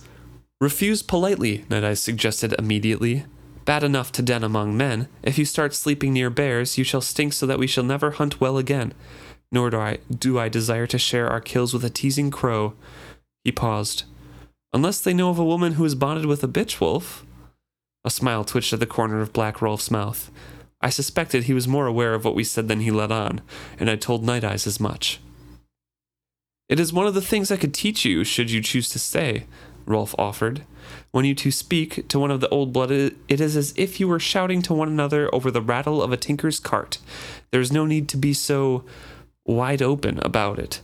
Refuse politely, Night Eyes suggested immediately. Bad enough to den among men. If you start sleeping near bears, you shall stink so that we shall never hunt well again. Nor do I, do I desire to share our kills with a teasing crow. He paused. Unless they know of a woman who is bonded with a bitch wolf. A smile twitched at the corner of Black Rolf's mouth. I suspected he was more aware of what we said than he let on, and I told Night Eyes as much. It is one of the things I could teach you should you choose to stay, Rolf offered. When you two speak to one of the old blood, it is as if you were shouting to one another over the rattle of a tinker's cart. There is no need to be so wide open about it.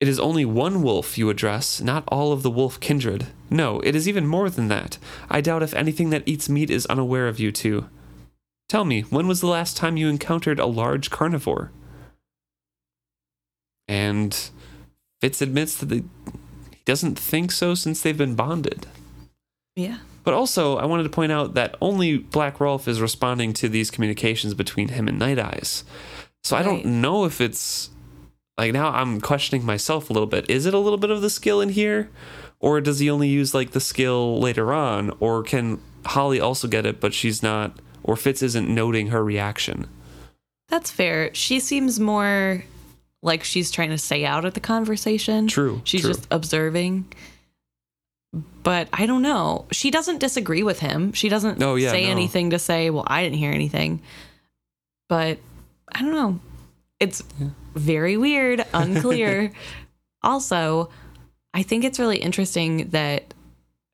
It is only one wolf you address, not all of the wolf kindred. No, it is even more than that. I doubt if anything that eats meat is unaware of you two. Tell me, when was the last time you encountered a large carnivore? And Fitz admits that he doesn't think so since they've been bonded. Yeah. But also, I wanted to point out that only Black Rolf is responding to these communications between him and Night Eyes. So I don't know if it's like now I'm questioning myself a little bit. Is it a little bit of the skill in here? Or does he only use like the skill later on? Or can Holly also get it, but she's not, or Fitz isn't noting her reaction? That's fair. She seems more like she's trying to stay out of the conversation. True. She's true. just observing. But I don't know. She doesn't disagree with him. She doesn't Oh, yeah, say no. anything to say, well, I didn't hear anything. But I don't know. It's very weird, <laughs> unclear. also, I think it's really interesting that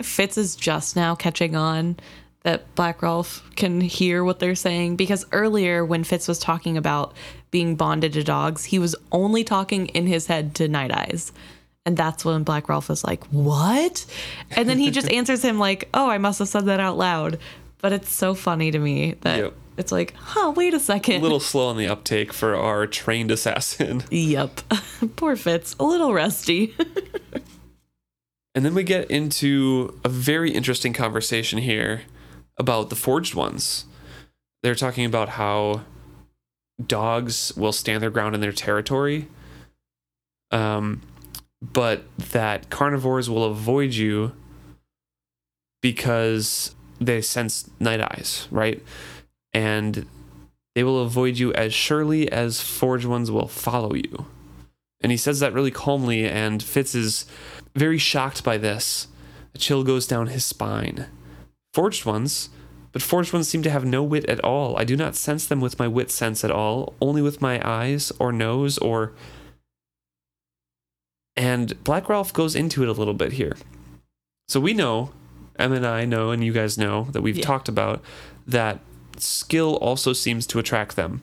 Fitz is just now catching on that Black Rolf can hear what they're saying because earlier when Fitz was talking about being bonded to dogs, he was only talking in his head to Night Eyes. And that's when Black Rolf was like, What? And then he just <laughs> answers him like, Oh, I must have said that out loud. But it's so funny to me that Yep. It's like, huh, wait a second. a little slow on the uptake for our trained assassin. <laughs> Yep. <laughs> Poor Fitz, a little rusty. <laughs> And then we get into a very interesting conversation here about the forged ones. They're talking about how dogs will stand their ground in their territory, um, but that carnivores will avoid you because they sense night eyes, right? And they will avoid you as surely as forged ones will follow you. And he says that really calmly, and Fitz is very shocked by this. A chill goes down his spine. Forged ones, but forged ones seem to have no wit at all. I do not sense them with my wit sense at all, only with my eyes or nose or. And Black Rolf goes into it a little bit here. So we know, Em and I know, and you guys know that we've Yeah. talked about that skill also seems to attract them.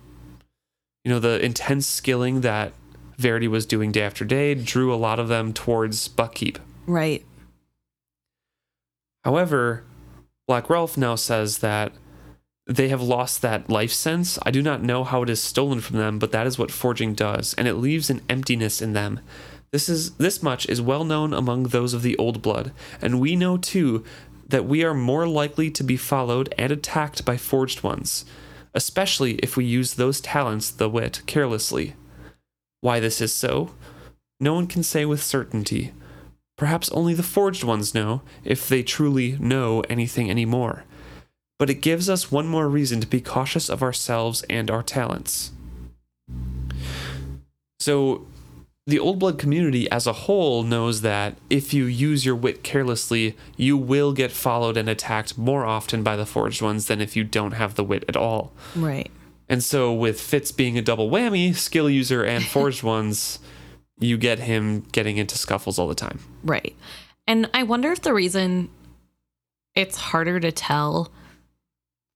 You know, the intense skilling that Verity was doing day after day drew a lot of them towards Buckkeep. right. However, Black Rolf now says that they have lost that life sense. I do not know how it is stolen from them, but that is what forging does, and it leaves an emptiness in them. This is this much is well known among those of the old blood, and we know too that we are more likely to be followed and attacked by forged ones, especially if we use those talents, the wit, carelessly. Why this is so, no one can say with certainty. Perhaps only the forged ones know, if they truly know anything anymore. But it gives us one more reason to be cautious of ourselves and our talents. So, the Old Blood community as a whole knows that if you use your wit carelessly, you will get followed and attacked more often by the forged ones than if you don't have the wit at all. Right. And so, with Fitz being a double whammy, skill user and forged <laughs> ones, you get him getting into scuffles all the time. Right. And I wonder if the reason it's harder to tell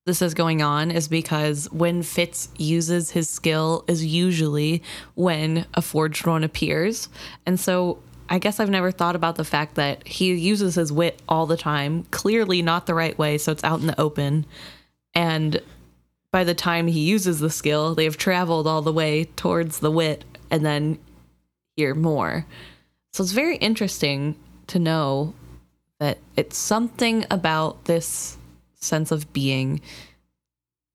this is going on is because when Fitz uses his skill is usually when a forged one appears. And so I guess I've never thought about the fact that he uses his wit all the time, clearly not the right way, so it's out in the open. And by the time he uses the skill, they have traveled all the way towards the wit and then hear more. So it's very interesting to know that it's something about this sense of being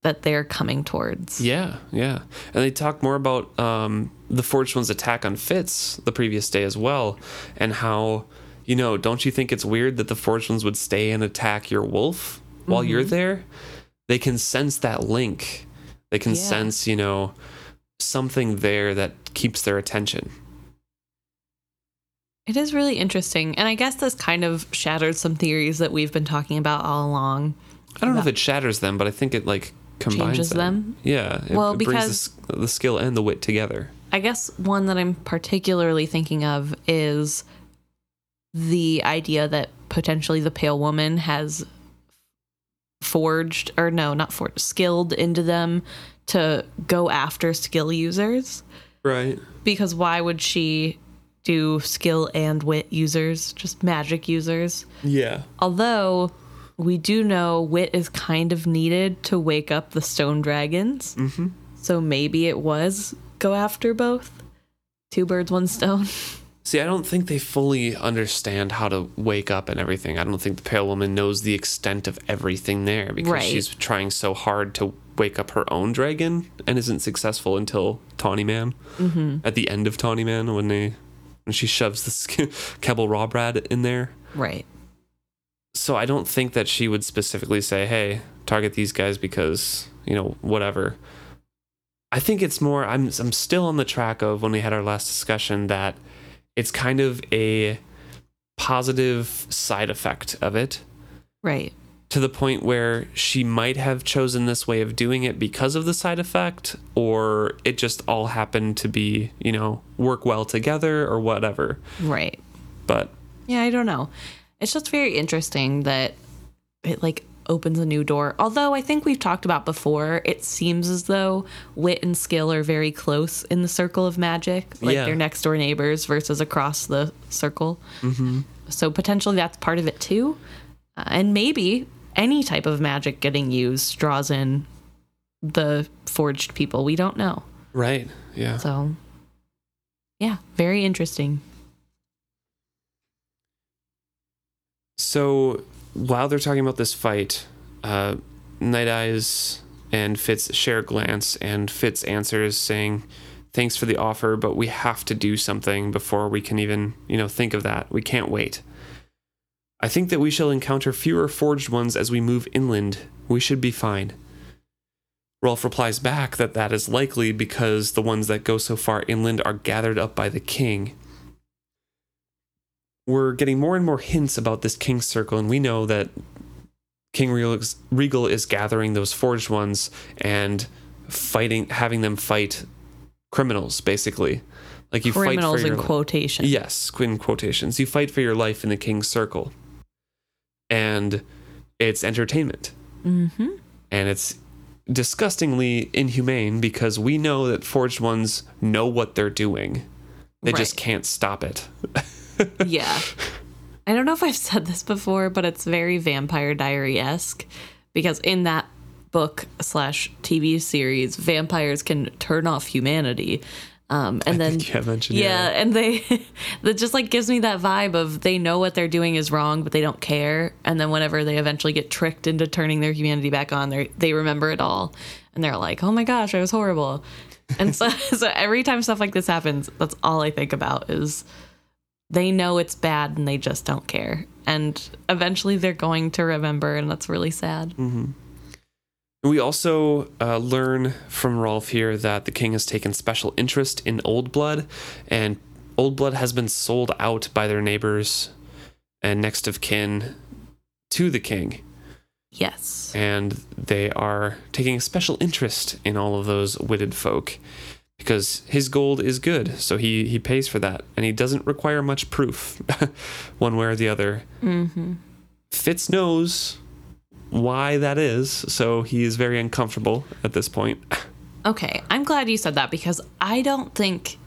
that they're coming towards. Yeah, yeah. And they talk more about um, the Forged One's attack on Fitz the previous day as well, and how, you know, don't you think it's weird that the Forged Ones would stay and attack your wolf while you're there? They can sense that link. They can Yeah. sense, you know, something there that keeps their attention. It is really interesting. And I guess this kind of shatters some theories that we've been talking about all along. I don't know if it shatters them, but I think it like combines Changes them? Yeah, it, Well, it brings the, because- s- the skill and the wit together. I guess one that I'm particularly thinking of is the idea that potentially the pale woman has forged or no, not forged, skilled into them to go after skill users. Right. Because why would she do skill and wit users, just magic users? Yeah. Although we do know wit is kind of needed to wake up the stone dragons. Mm-hmm. So maybe it was go after both. Two birds, one stone. <laughs> See, I don't think they fully understand how to wake up and everything. I don't think the Pale Woman knows the extent of everything there because Right. she's trying so hard to wake up her own dragon and isn't successful until Tawny Man. Mm-hmm. At the end of Tawny Man, when they when she shoves the <laughs> Kebal Rawbread in there. Right. So I don't think that she would specifically say, "Hey, target these guys because you know whatever." I think it's more. I'm I'm still on the track of when we had our last discussion that it's kind of a positive side effect of it Right. to the point where she might have chosen this way of doing it because of the side effect or it just all happened to be you know work well together or whatever Right. but Yeah, I don't know. It's just very interesting that it like opens a new door. Although I think we've talked about before, it seems as though wit and skill are very close in the circle of magic. Like Yeah. they're next door neighbors versus across the circle. Mm-hmm. So potentially that's part of it too. Uh, and maybe any type of magic getting used draws in the forged people. We don't know. right yeah So, yeah, very interesting. So while they're talking about this fight, uh, Night Eyes and Fitz share a glance, and Fitz answers saying, "Thanks for the offer, but we have to do something before we can even, you know, think of that. We can't wait. I think that we shall encounter fewer forged ones as we move inland. We should be fine." Rolf replies back that that is likely because the ones that go so far inland are gathered up by the king we're getting more and more hints about this King's Circle, and we know that King Regal is, Regal is gathering those forged ones and fighting, having them fight criminals, basically. Like you Criminals fight for criminals in your quotation. yes, in quotations. You fight for your life in the King's Circle, and it's entertainment, Mm-hmm. and it's disgustingly inhumane because we know that forged ones know what they're doing. They just can't stop it. <laughs> <laughs> yeah. I don't know if I've said this before, but it's very Vampire Diary esque because in that book slash TV series, vampires can turn off humanity. Um, and then think you have mentioned, yeah, yeah. and they <laughs> that just like gives me that vibe of they know what they're doing is wrong, but they don't care. And then whenever they eventually get tricked into turning their humanity back on, they they remember it all, and they're like, "Oh my gosh, I was horrible." And so, <laughs> so every time stuff like this happens, that's all I think about is they know it's bad and they just don't care. And eventually they're going to remember, and that's really sad. We also uh, learn from Rolf here that the king has taken special interest in Old Blood, and Old Blood has been sold out by their neighbors and next of kin to the king. Yes. And they are taking a special interest in all of those witted folk because his gold is good, so he, he pays for that, and he doesn't require much proof, <laughs> one way or the other. Mm-hmm. Fitz knows why that is, so he is very uncomfortable at this point. Okay, I'm glad you said that because I don't think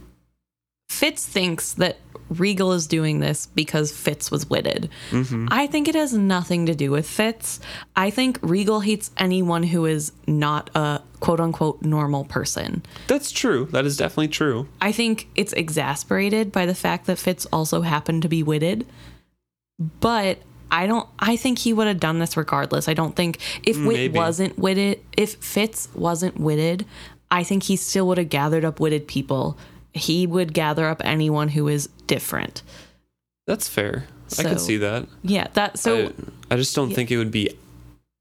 Fitz thinks that Regal is doing this because Fitz was witted. Mm-hmm. I think it has nothing to do with Fitz. I think Regal hates anyone who is not a quote unquote normal person. That's true. That is definitely true. I think it's exasperated by the fact that Fitz also happened to be witted. But I don't I think he would have done this regardless. I don't think if Wit Maybe. wasn't witted if Fitz wasn't witted, I think he still would have gathered up witted people. He would gather up anyone who is different. That's fair. I could So- see that. Yeah, that so I, I just don't think it would be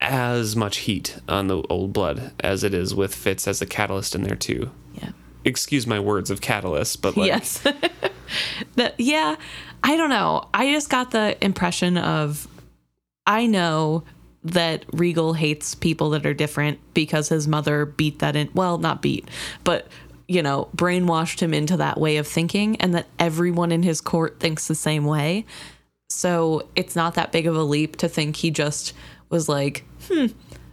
as much heat on the old blood as it is with Fitz as a catalyst in there too. yeah. Excuse my words of catalyst, but like yes. <laughs> that yeah, I don't know. I just got the impression of I know that Regal hates people that are different because his mother beat that in well, not beat, but you know, brainwashed him into that way of thinking and that everyone in his court thinks the same way. So it's not that big of a leap to think he just was like, hmm,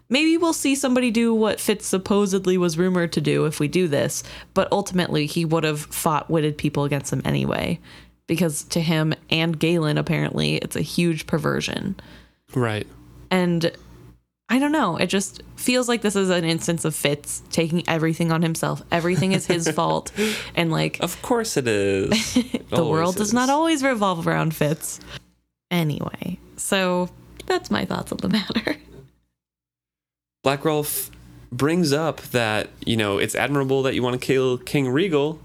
maybe we'll see somebody do what Fitz supposedly was rumored to do if we do this. But ultimately, he would have fought witted people against him anyway. Because to him and Galen, apparently, it's a huge perversion. right. And I don't know. It just feels like this is an instance of Fitz taking everything on himself. Everything is his <laughs> fault. And like, Of course it is. <laughs> the world does not always revolve around Fitz. Anyway, so that's my thoughts on the <laughs> matter. Black Rolf brings up that, you know, it's admirable that you want to kill King Regal,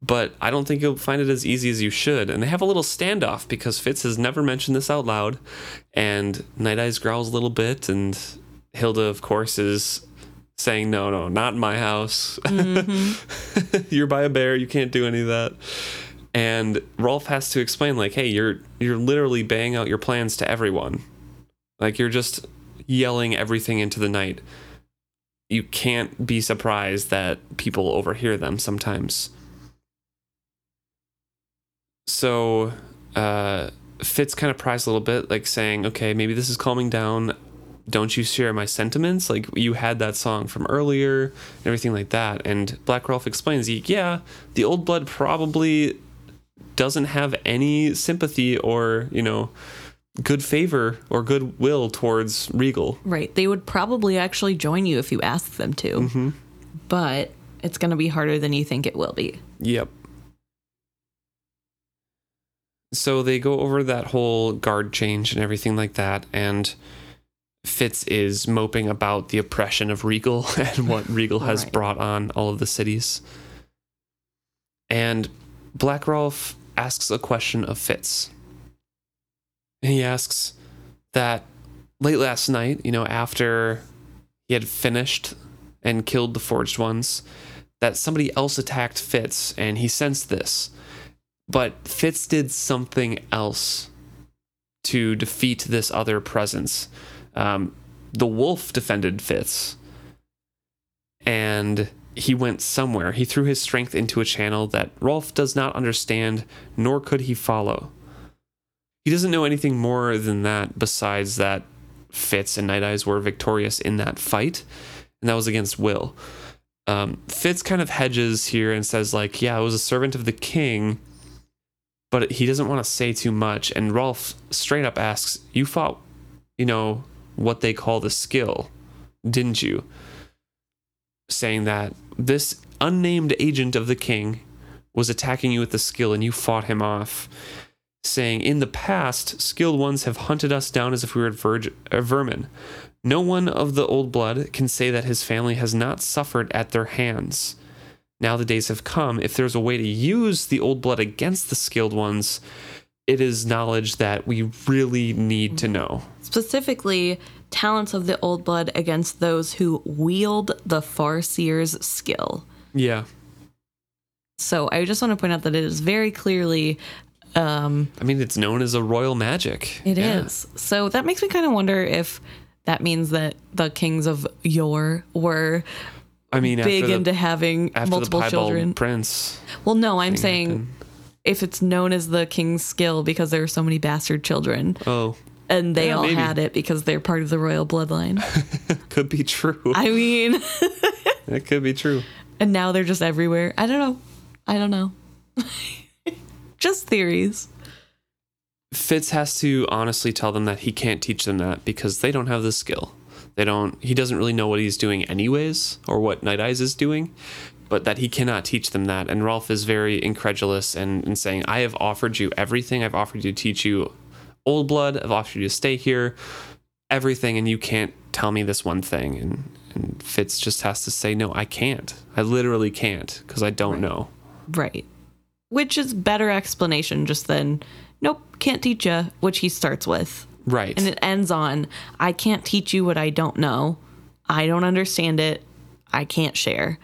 but I don't think you'll find it as easy as you should. And they have a little standoff because Fitz has never mentioned this out loud. And Night Eyes growls a little bit, and Hilda, of course, is saying, No, no, not in my house. <laughs> you're by a bear, you can't do any of that. And Rolf has to explain, like, hey, you're you're literally baying out your plans to everyone. Like you're just yelling everything into the night. You can't be surprised that people overhear them sometimes. So uh, Fitz kind of pries a little bit, like saying, okay, maybe this is calming down. Don't you share my sentiments? Like you had that song from earlier and everything like that. And Black Rolf explains, yeah, the old blood probably doesn't have any sympathy or, you know, good favor or goodwill towards Regal. Right. They would probably actually join you if you asked them to. Mm-hmm. But it's going to be harder than you think it will be. Yep. So they go over that whole guard change and everything like that, and Fitz is moping about the oppression of Regal <laughs> and what Regal has Right. brought on all of the cities. And Black Rolf asks a question of Fitz. He asks that late last night, you know, after he had finished and killed the Forged Ones, that somebody else attacked Fitz and he sensed this. But Fitz did something else to defeat this other presence. Um, the wolf defended Fitz and he went somewhere. He threw his strength into a channel that Rolf does not understand, nor could he follow. He doesn't know anything more than that besides that Fitz and Night Eyes were victorious in that fight, and that was against Will um, Fitz kind of hedges here and says like, yeah, I was a servant of the king, but he doesn't want to say too much. And Rolf straight up asks, you fought, you know, what they call the skill, didn't you? Saying that this unnamed agent of the king was attacking you with the skill and you fought him off. Saying, in the past, skilled ones have hunted us down as if we were uh, vermin. No one of the old blood can say that his family has not suffered at their hands. Now the days have come. If there's a way to use the old blood against the skilled ones, it is knowledge that we really need to know. Specifically, talents of the old blood against those who wield the Farseer's skill. Yeah. So I just want to point out that it is very clearly um, I mean, it's known as a royal magic. It is. Yeah. So that makes me kind of wonder if that means that the kings of yore were I mean, big the, into having after multiple the children. prince. Well, no, I'm saying happened. If it's known as the king's skill because there are so many bastard children, Oh, and they Yeah, all maybe. had it because they're part of the royal bloodline. <laughs> Could be true. I mean, <laughs> it could be true. and now they're just everywhere. I don't know. I don't know. <laughs> just theories. Fitz has to honestly tell them that he can't teach them that because they don't have the skill. They don't he doesn't really know what he's doing anyways or what Night Eyes is doing, but that he cannot teach them that. And Rolf is very incredulous and, and saying, I have offered you everything. I've offered you to teach you old blood, I've offered you to stay here, everything, and you can't tell me this one thing. And and Fitz just has to say, No, I can't. I literally can't, because I don't know. Right. Which is better explanation just than nope, can't teach you, which he starts with. Right. And it ends on I can't teach you what I don't know. I don't understand it. I can't share.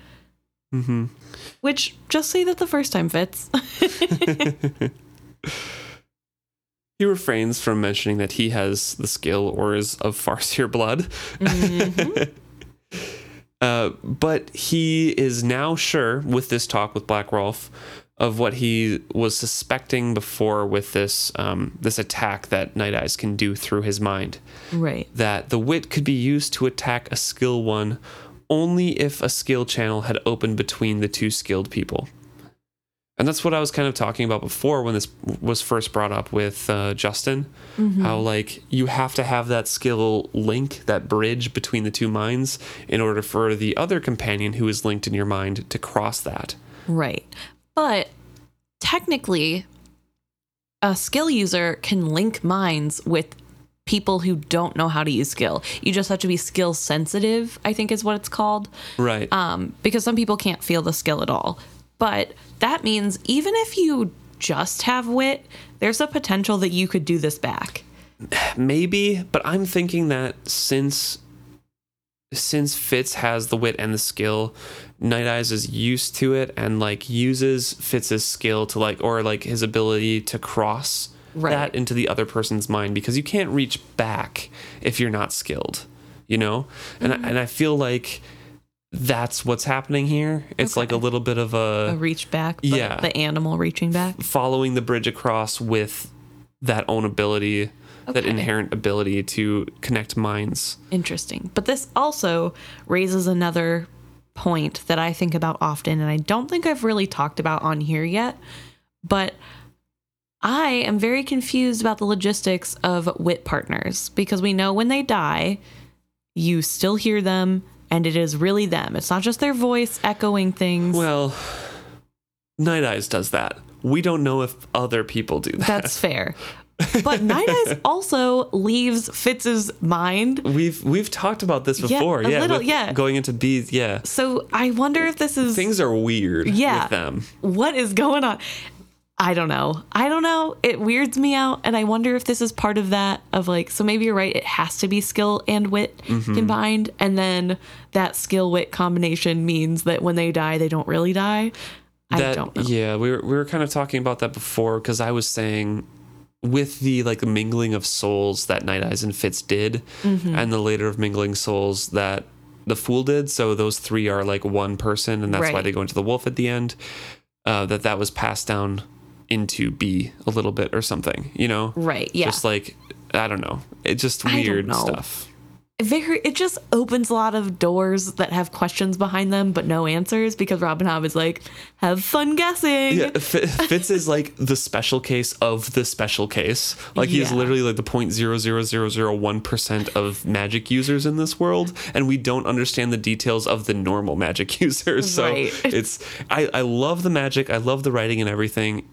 Mm-hmm. Which just say that the first time Fitz. <laughs> He refrains from mentioning that he has the skill or is of Farseer blood. <laughs> uh, but he is now sure with this talk with Black Rolf of what he was suspecting before with this um, this attack that Night Eyes can do through his mind. right. That the wit could be used to attack a skill one only if a skill channel had opened between the two skilled people. And that's what I was kind of talking about before when this was first brought up with uh, Justin. How, like, you have to have that skill link, that bridge between the two minds, in order for the other companion who is linked in your mind to cross that. Right. But technically, a skill user can link minds with people who don't know how to use skill. You just have to be skill sensitive, I think is what it's called. Right. Um, because some people can't feel the skill at all. But that means even if you just have wit, there's a potential that you could do this back. <sighs> Maybe, but I'm thinking that since since Fitz has the wit and the skill, Night Eyes is used to it and like uses Fitz's skill to like or like his ability to cross Right. that into the other person's mind because you can't reach back if you're not skilled, you know? And I, mm-hmm. and I feel like that's what's happening here. It's like a little bit of A reach back, but yeah. the animal reaching back. following the bridge across with that own ability, that inherent ability to connect minds. Interesting. But this also raises another point that I think about often, and I don't think I've really talked about on here yet. But I am very confused about the logistics of wit partners because we know when they die, you still hear them, and it is really them. It's not just their voice echoing things. Well, Night Eyes does that. We don't know if other people do that. That's fair. But Night Eyes <laughs> also leaves Fitz's mind. we've we've talked about this Yeah, before. a Yeah, little- yeah. Going into Bee's, yeah. So I wonder if this is Things are weird Yeah. with them. what is going on? I don't know. I don't know. It weirds me out. And I wonder if this is part of that of like, so maybe you're right. It has to be skill and wit Mm-hmm. combined. And then that skill wit combination means that when they die, they don't really die. I that don't know. yeah we were, we were kind of talking about that before because i was saying with the like mingling of souls that night eyes and fitz did Mm-hmm. and the later of mingling souls that the fool did so those three are like one person and that's why they go into the wolf at the end uh, that that was passed down into Bee a little bit or something you know Right. Yeah. just like i don't know it just weird stuff Very, it just opens a lot of doors that have questions behind them, but no answers because Robin Hobb is like, have fun guessing. Yeah, Fi- Fitz is like the special case of the special case. Like he's Yeah. literally like the point zero zero zero zero one percent of magic users in this world, and we don't understand the details of the normal magic <laughs> users. So Right. it's I I love the magic, I love the writing and everything,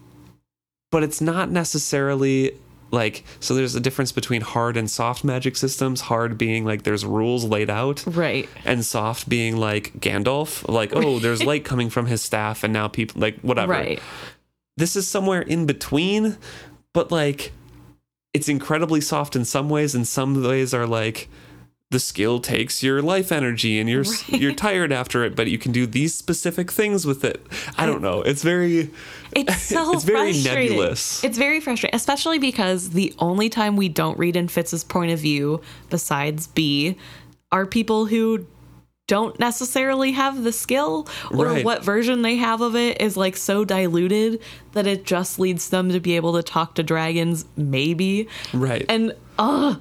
but it's not necessarily like so. There's a difference between hard and soft magic systems. Hard being like there's rules laid out, Right. and soft being like Gandalf, like oh, there's <laughs> light coming from his staff, and now people like whatever. Right. This is somewhere in between, but like it's incredibly soft in some ways, and some ways are like the skill takes your life energy and you're you're tired after it, but you can do these specific things with it. I don't know. It's very It's <laughs> so It's very nebulous. It's very frustrating, especially because the only time we don't read in Fitz's point of view, besides Bee, are people who don't necessarily have the skill or Right. what version they have of it is like so diluted that it just leads them to be able to talk to dragons maybe Right. and uh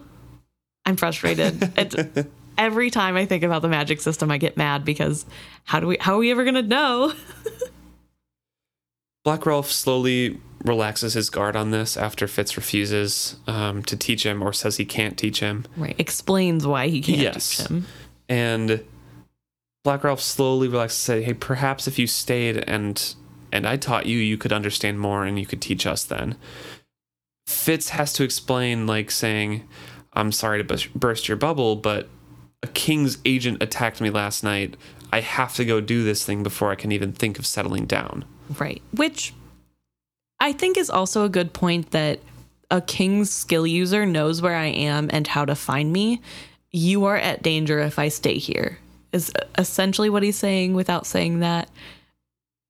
i'm frustrated <laughs> every time i think about the magic system i get mad because how do we how are we ever gonna know <laughs> Black Rolf slowly relaxes his guard on this after Fitz refuses um, to teach him or says he can't teach him. right explains why he can't Yes. teach him And Black Rolf slowly relaxes and say, Hey, perhaps if you stayed and and I taught you, you could understand more and you could teach us then. Fitz has to explain, like saying, I'm sorry to burst your bubble, but a king's agent attacked me last night. I have to go do this thing before I can even think of settling down. Right. Which I think is also a good point that a king's skill user knows where I am and how to find me. You are at danger if I stay here, is essentially what he's saying without saying that.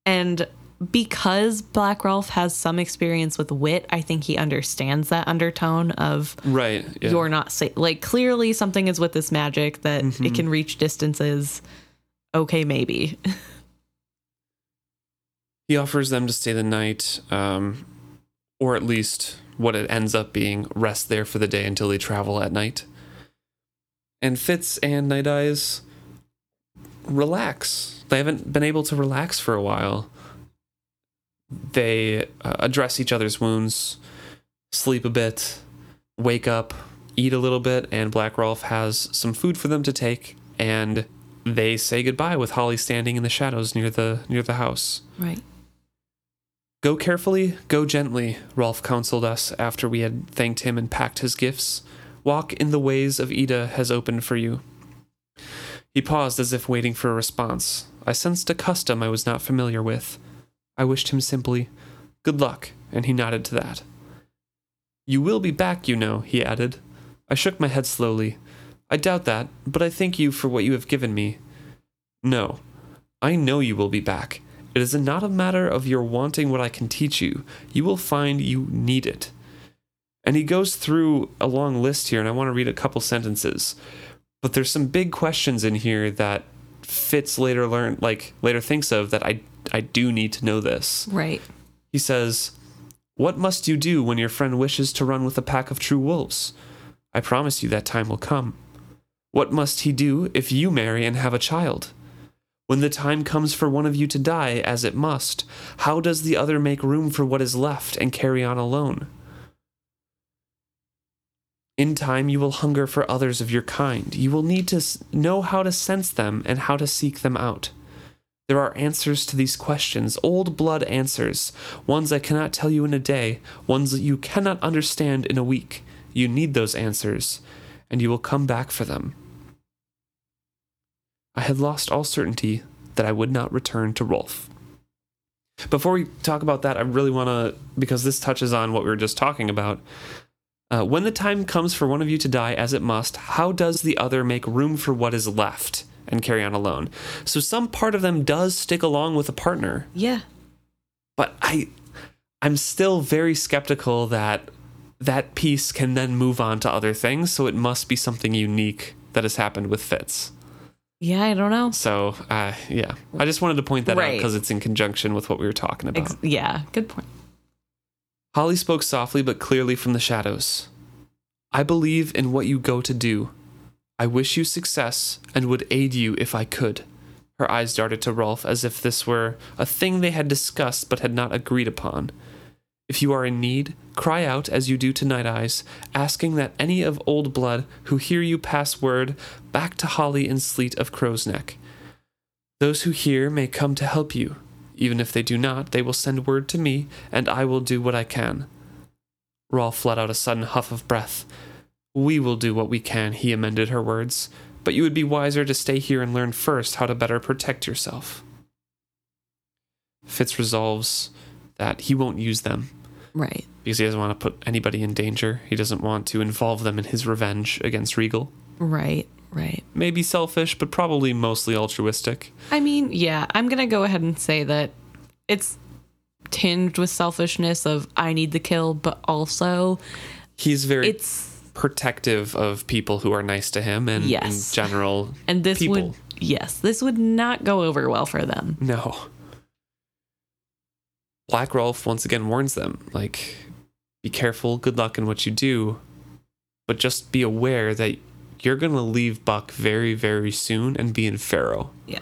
And because Black Rolf has some experience with wit, I think he understands that undertone of Right. Yeah. you're not safe. Like, clearly something is with this magic that it can reach distances. Okay, maybe. <laughs> He offers them to stay the night, um, or at least what it ends up being, rest there for the day until they travel at night. And Fitz and Night Eyes relax. They haven't been able to relax for a while. They uh, address each other's wounds, sleep a bit, wake up, eat a little bit, and Black Rolf has some food for them to take, and they say goodbye with Holly standing in the shadows near the near the house. Right. Go carefully, go gently, Rolf counseled us after we had thanked him and packed his gifts. Walk in the ways of Eda has opened for you. He paused as if waiting for a response. I sensed a custom I was not familiar with. I wished him simply, Good luck, and he nodded to that. You will be back, you know, he added. I shook my head slowly. I doubt that, but I thank you for what you have given me. No, I know you will be back. It is not a matter of your wanting what I can teach you. You will find you need it. And he goes through a long list here, and I want to read a couple sentences. But there's some big questions in here that Fitz later learned, like later thinks of that I I do need to know this. Right. He says, What must you do when your friend wishes to run with a pack of true wolves? I promise you that time will come. What must he do if you marry and have a child? When the time comes for one of you to die, as it must, how does the other make room for what is left and carry on alone? In time, you will hunger for others of your kind. You will need to know how to sense them and how to seek them out. There are answers to these questions, old blood answers, ones I cannot tell you in a day, ones that you cannot understand in a week. You need those answers, and you will come back for them. I had lost all certainty that I would not return to Rolf. Before we talk about that, I really want to, because this touches on what we were just talking about. Uh, when the time comes for one of you to die, as it must, how does the other make room for what is left and carry on alone? So some part of them does stick along with a partner, Yeah. but I, I'm still very skeptical that that piece can then move on to other things. So it must be something unique that has happened with Fitz. Yeah, I don't know. So uh, yeah, I just wanted to point that out because it's in conjunction with what we were talking about. Ex- yeah, good point. Holly spoke softly but clearly from the shadows. I believe in what you go to do. I wish you success and would aid you if I could. Her eyes darted to Rolf as if this were a thing they had discussed but had not agreed upon. If you are in need, cry out as you do to Night Eyes, asking that any of old blood who hear you pass word back to Holly and Sleet of Crow's Neck. Those who hear may come to help you. Even if they do not, they will send word to me, and I will do what I can. Rolf let out a sudden huff of breath. We will do what we can, he amended her words, but you would be wiser to stay here and learn first how to better protect yourself. Fitz resolves that he won't use them Right. because he doesn't want to put anybody in danger. He doesn't want to involve them in his revenge against Regal. Right. Right. Maybe selfish, but probably mostly altruistic. I mean, yeah, I'm going to go ahead and say that it's tinged with selfishness of I need the kill, but also He's very it's protective of people who are nice to him and Yes. in general <laughs> and this people. would yes, this would not go over well for them. No. Black Rolf once again warns them like, be careful, good luck in what you do, but just be aware that you're going to leave Buck very, very soon and be in Farrow. Yeah.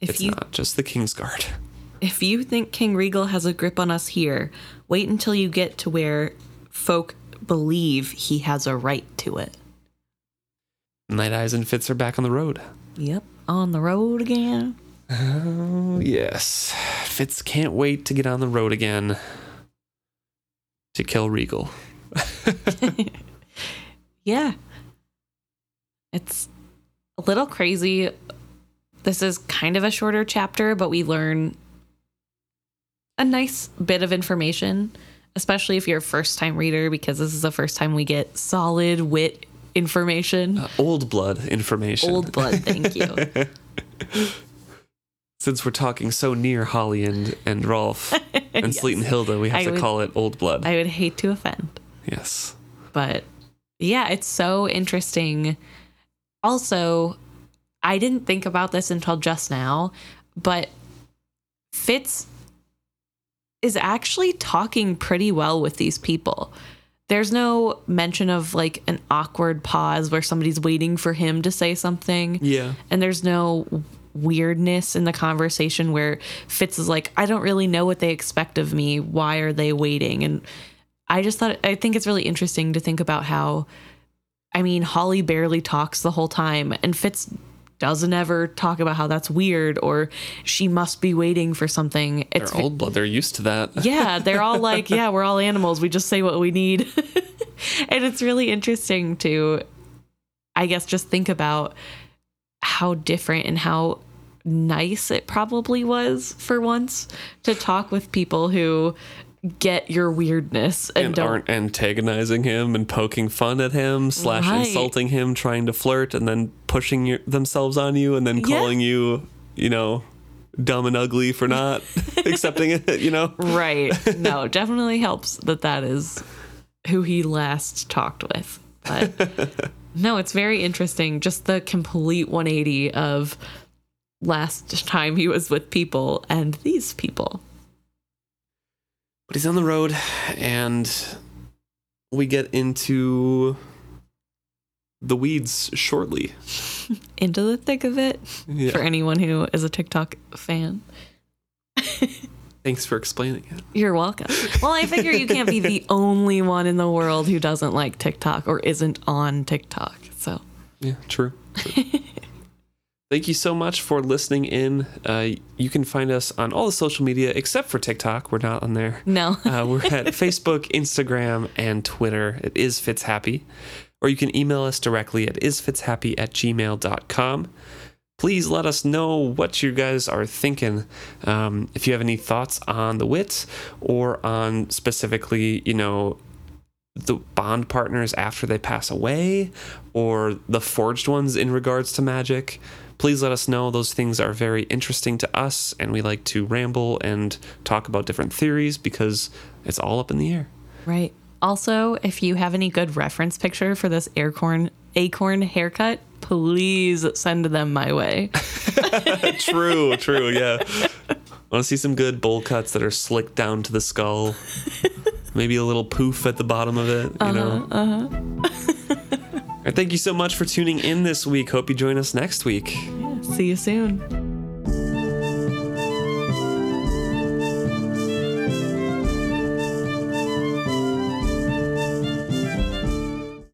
If it's you not just the King's Guard. <laughs> if you think King Regal has a grip on us here, wait until you get to where folk believe he has a right to it. Night Eyes and Fitz are back on the road. Yep, on the road again. Oh, yes. Fitz can't wait to get on the road again to kill Regal. <laughs> <laughs> Yeah. It's a little crazy. This is kind of a shorter chapter, but we learn a nice bit of information, especially if you're a first time reader, because this is the first time we get solid wit information. Uh, old blood information. Old blood, thank you. <laughs> Since we're talking so near Holly and, and Rolf <laughs> and Yes. Sleet and Hilda, we have I to would- call it old blood. I would hate to offend. yes. but yeah, it's so interesting. Also, I didn't think about this until just now, but Fitz is actually talking pretty well with these people. There's no mention of like an awkward pause where somebody's waiting for him to say something. Yeah. And there's no weirdness in the conversation where Fitz is like, I don't really know what they expect of me. Why are they waiting? And I just thought, I think it's really interesting to think about how, I mean, Holly barely talks the whole time, and Fitz doesn't ever talk about how that's weird or she must be waiting for something. They're It's old blood. They're used to that. <laughs> yeah, they're all like, yeah, we're all animals. We just say what we need. <laughs> and it's really interesting to, I guess, just think about how different and how nice it probably was for once to talk with people who get your weirdness and, and don't. aren't antagonizing him and poking fun at him slash Right. insulting him trying to flirt and then pushing your, themselves on you and then Yeah. calling you you know dumb and ugly for not <laughs> accepting it you know Right. No, <laughs> definitely helps that that is who he last talked with. But <laughs> no, it's very interesting. Just the complete 180 of last time he was with people and these people. but he's on the road and we get into the weeds shortly <laughs> Into the thick of it yeah. for anyone who is a TikTok fan. thanks for explaining it You're welcome. Well, I figure you can't be the <laughs> only one in the world who doesn't like TikTok or isn't on TikTok. So, Yeah, true. true. <laughs> Thank you so much for listening in. Uh, you can find us on all the social media except for TikTok. We're not on there. no. Uh, we're at Facebook, Instagram, and Twitter. It is Fitzhappy. Or you can email us directly at isfitzhappy at gmail.com. Please let us know what you guys are thinking. Um, if you have any thoughts on the wits or on specifically, you know, the bond partners after they pass away or the forged ones in regards to magic, please let us know. Those things are very interesting to us, and we like to ramble and talk about different theories because it's all up in the air. Right. Also, if you have any good reference picture for this acorn acorn haircut, please send them my way. <laughs> true, true, yeah. Want to see some good bowl cuts that are slicked down to the skull? <laughs> Maybe a little poof at the bottom of it, you know? Uh huh. <laughs> All right, thank you so much for tuning in this week. Hope you join us next week. See you soon.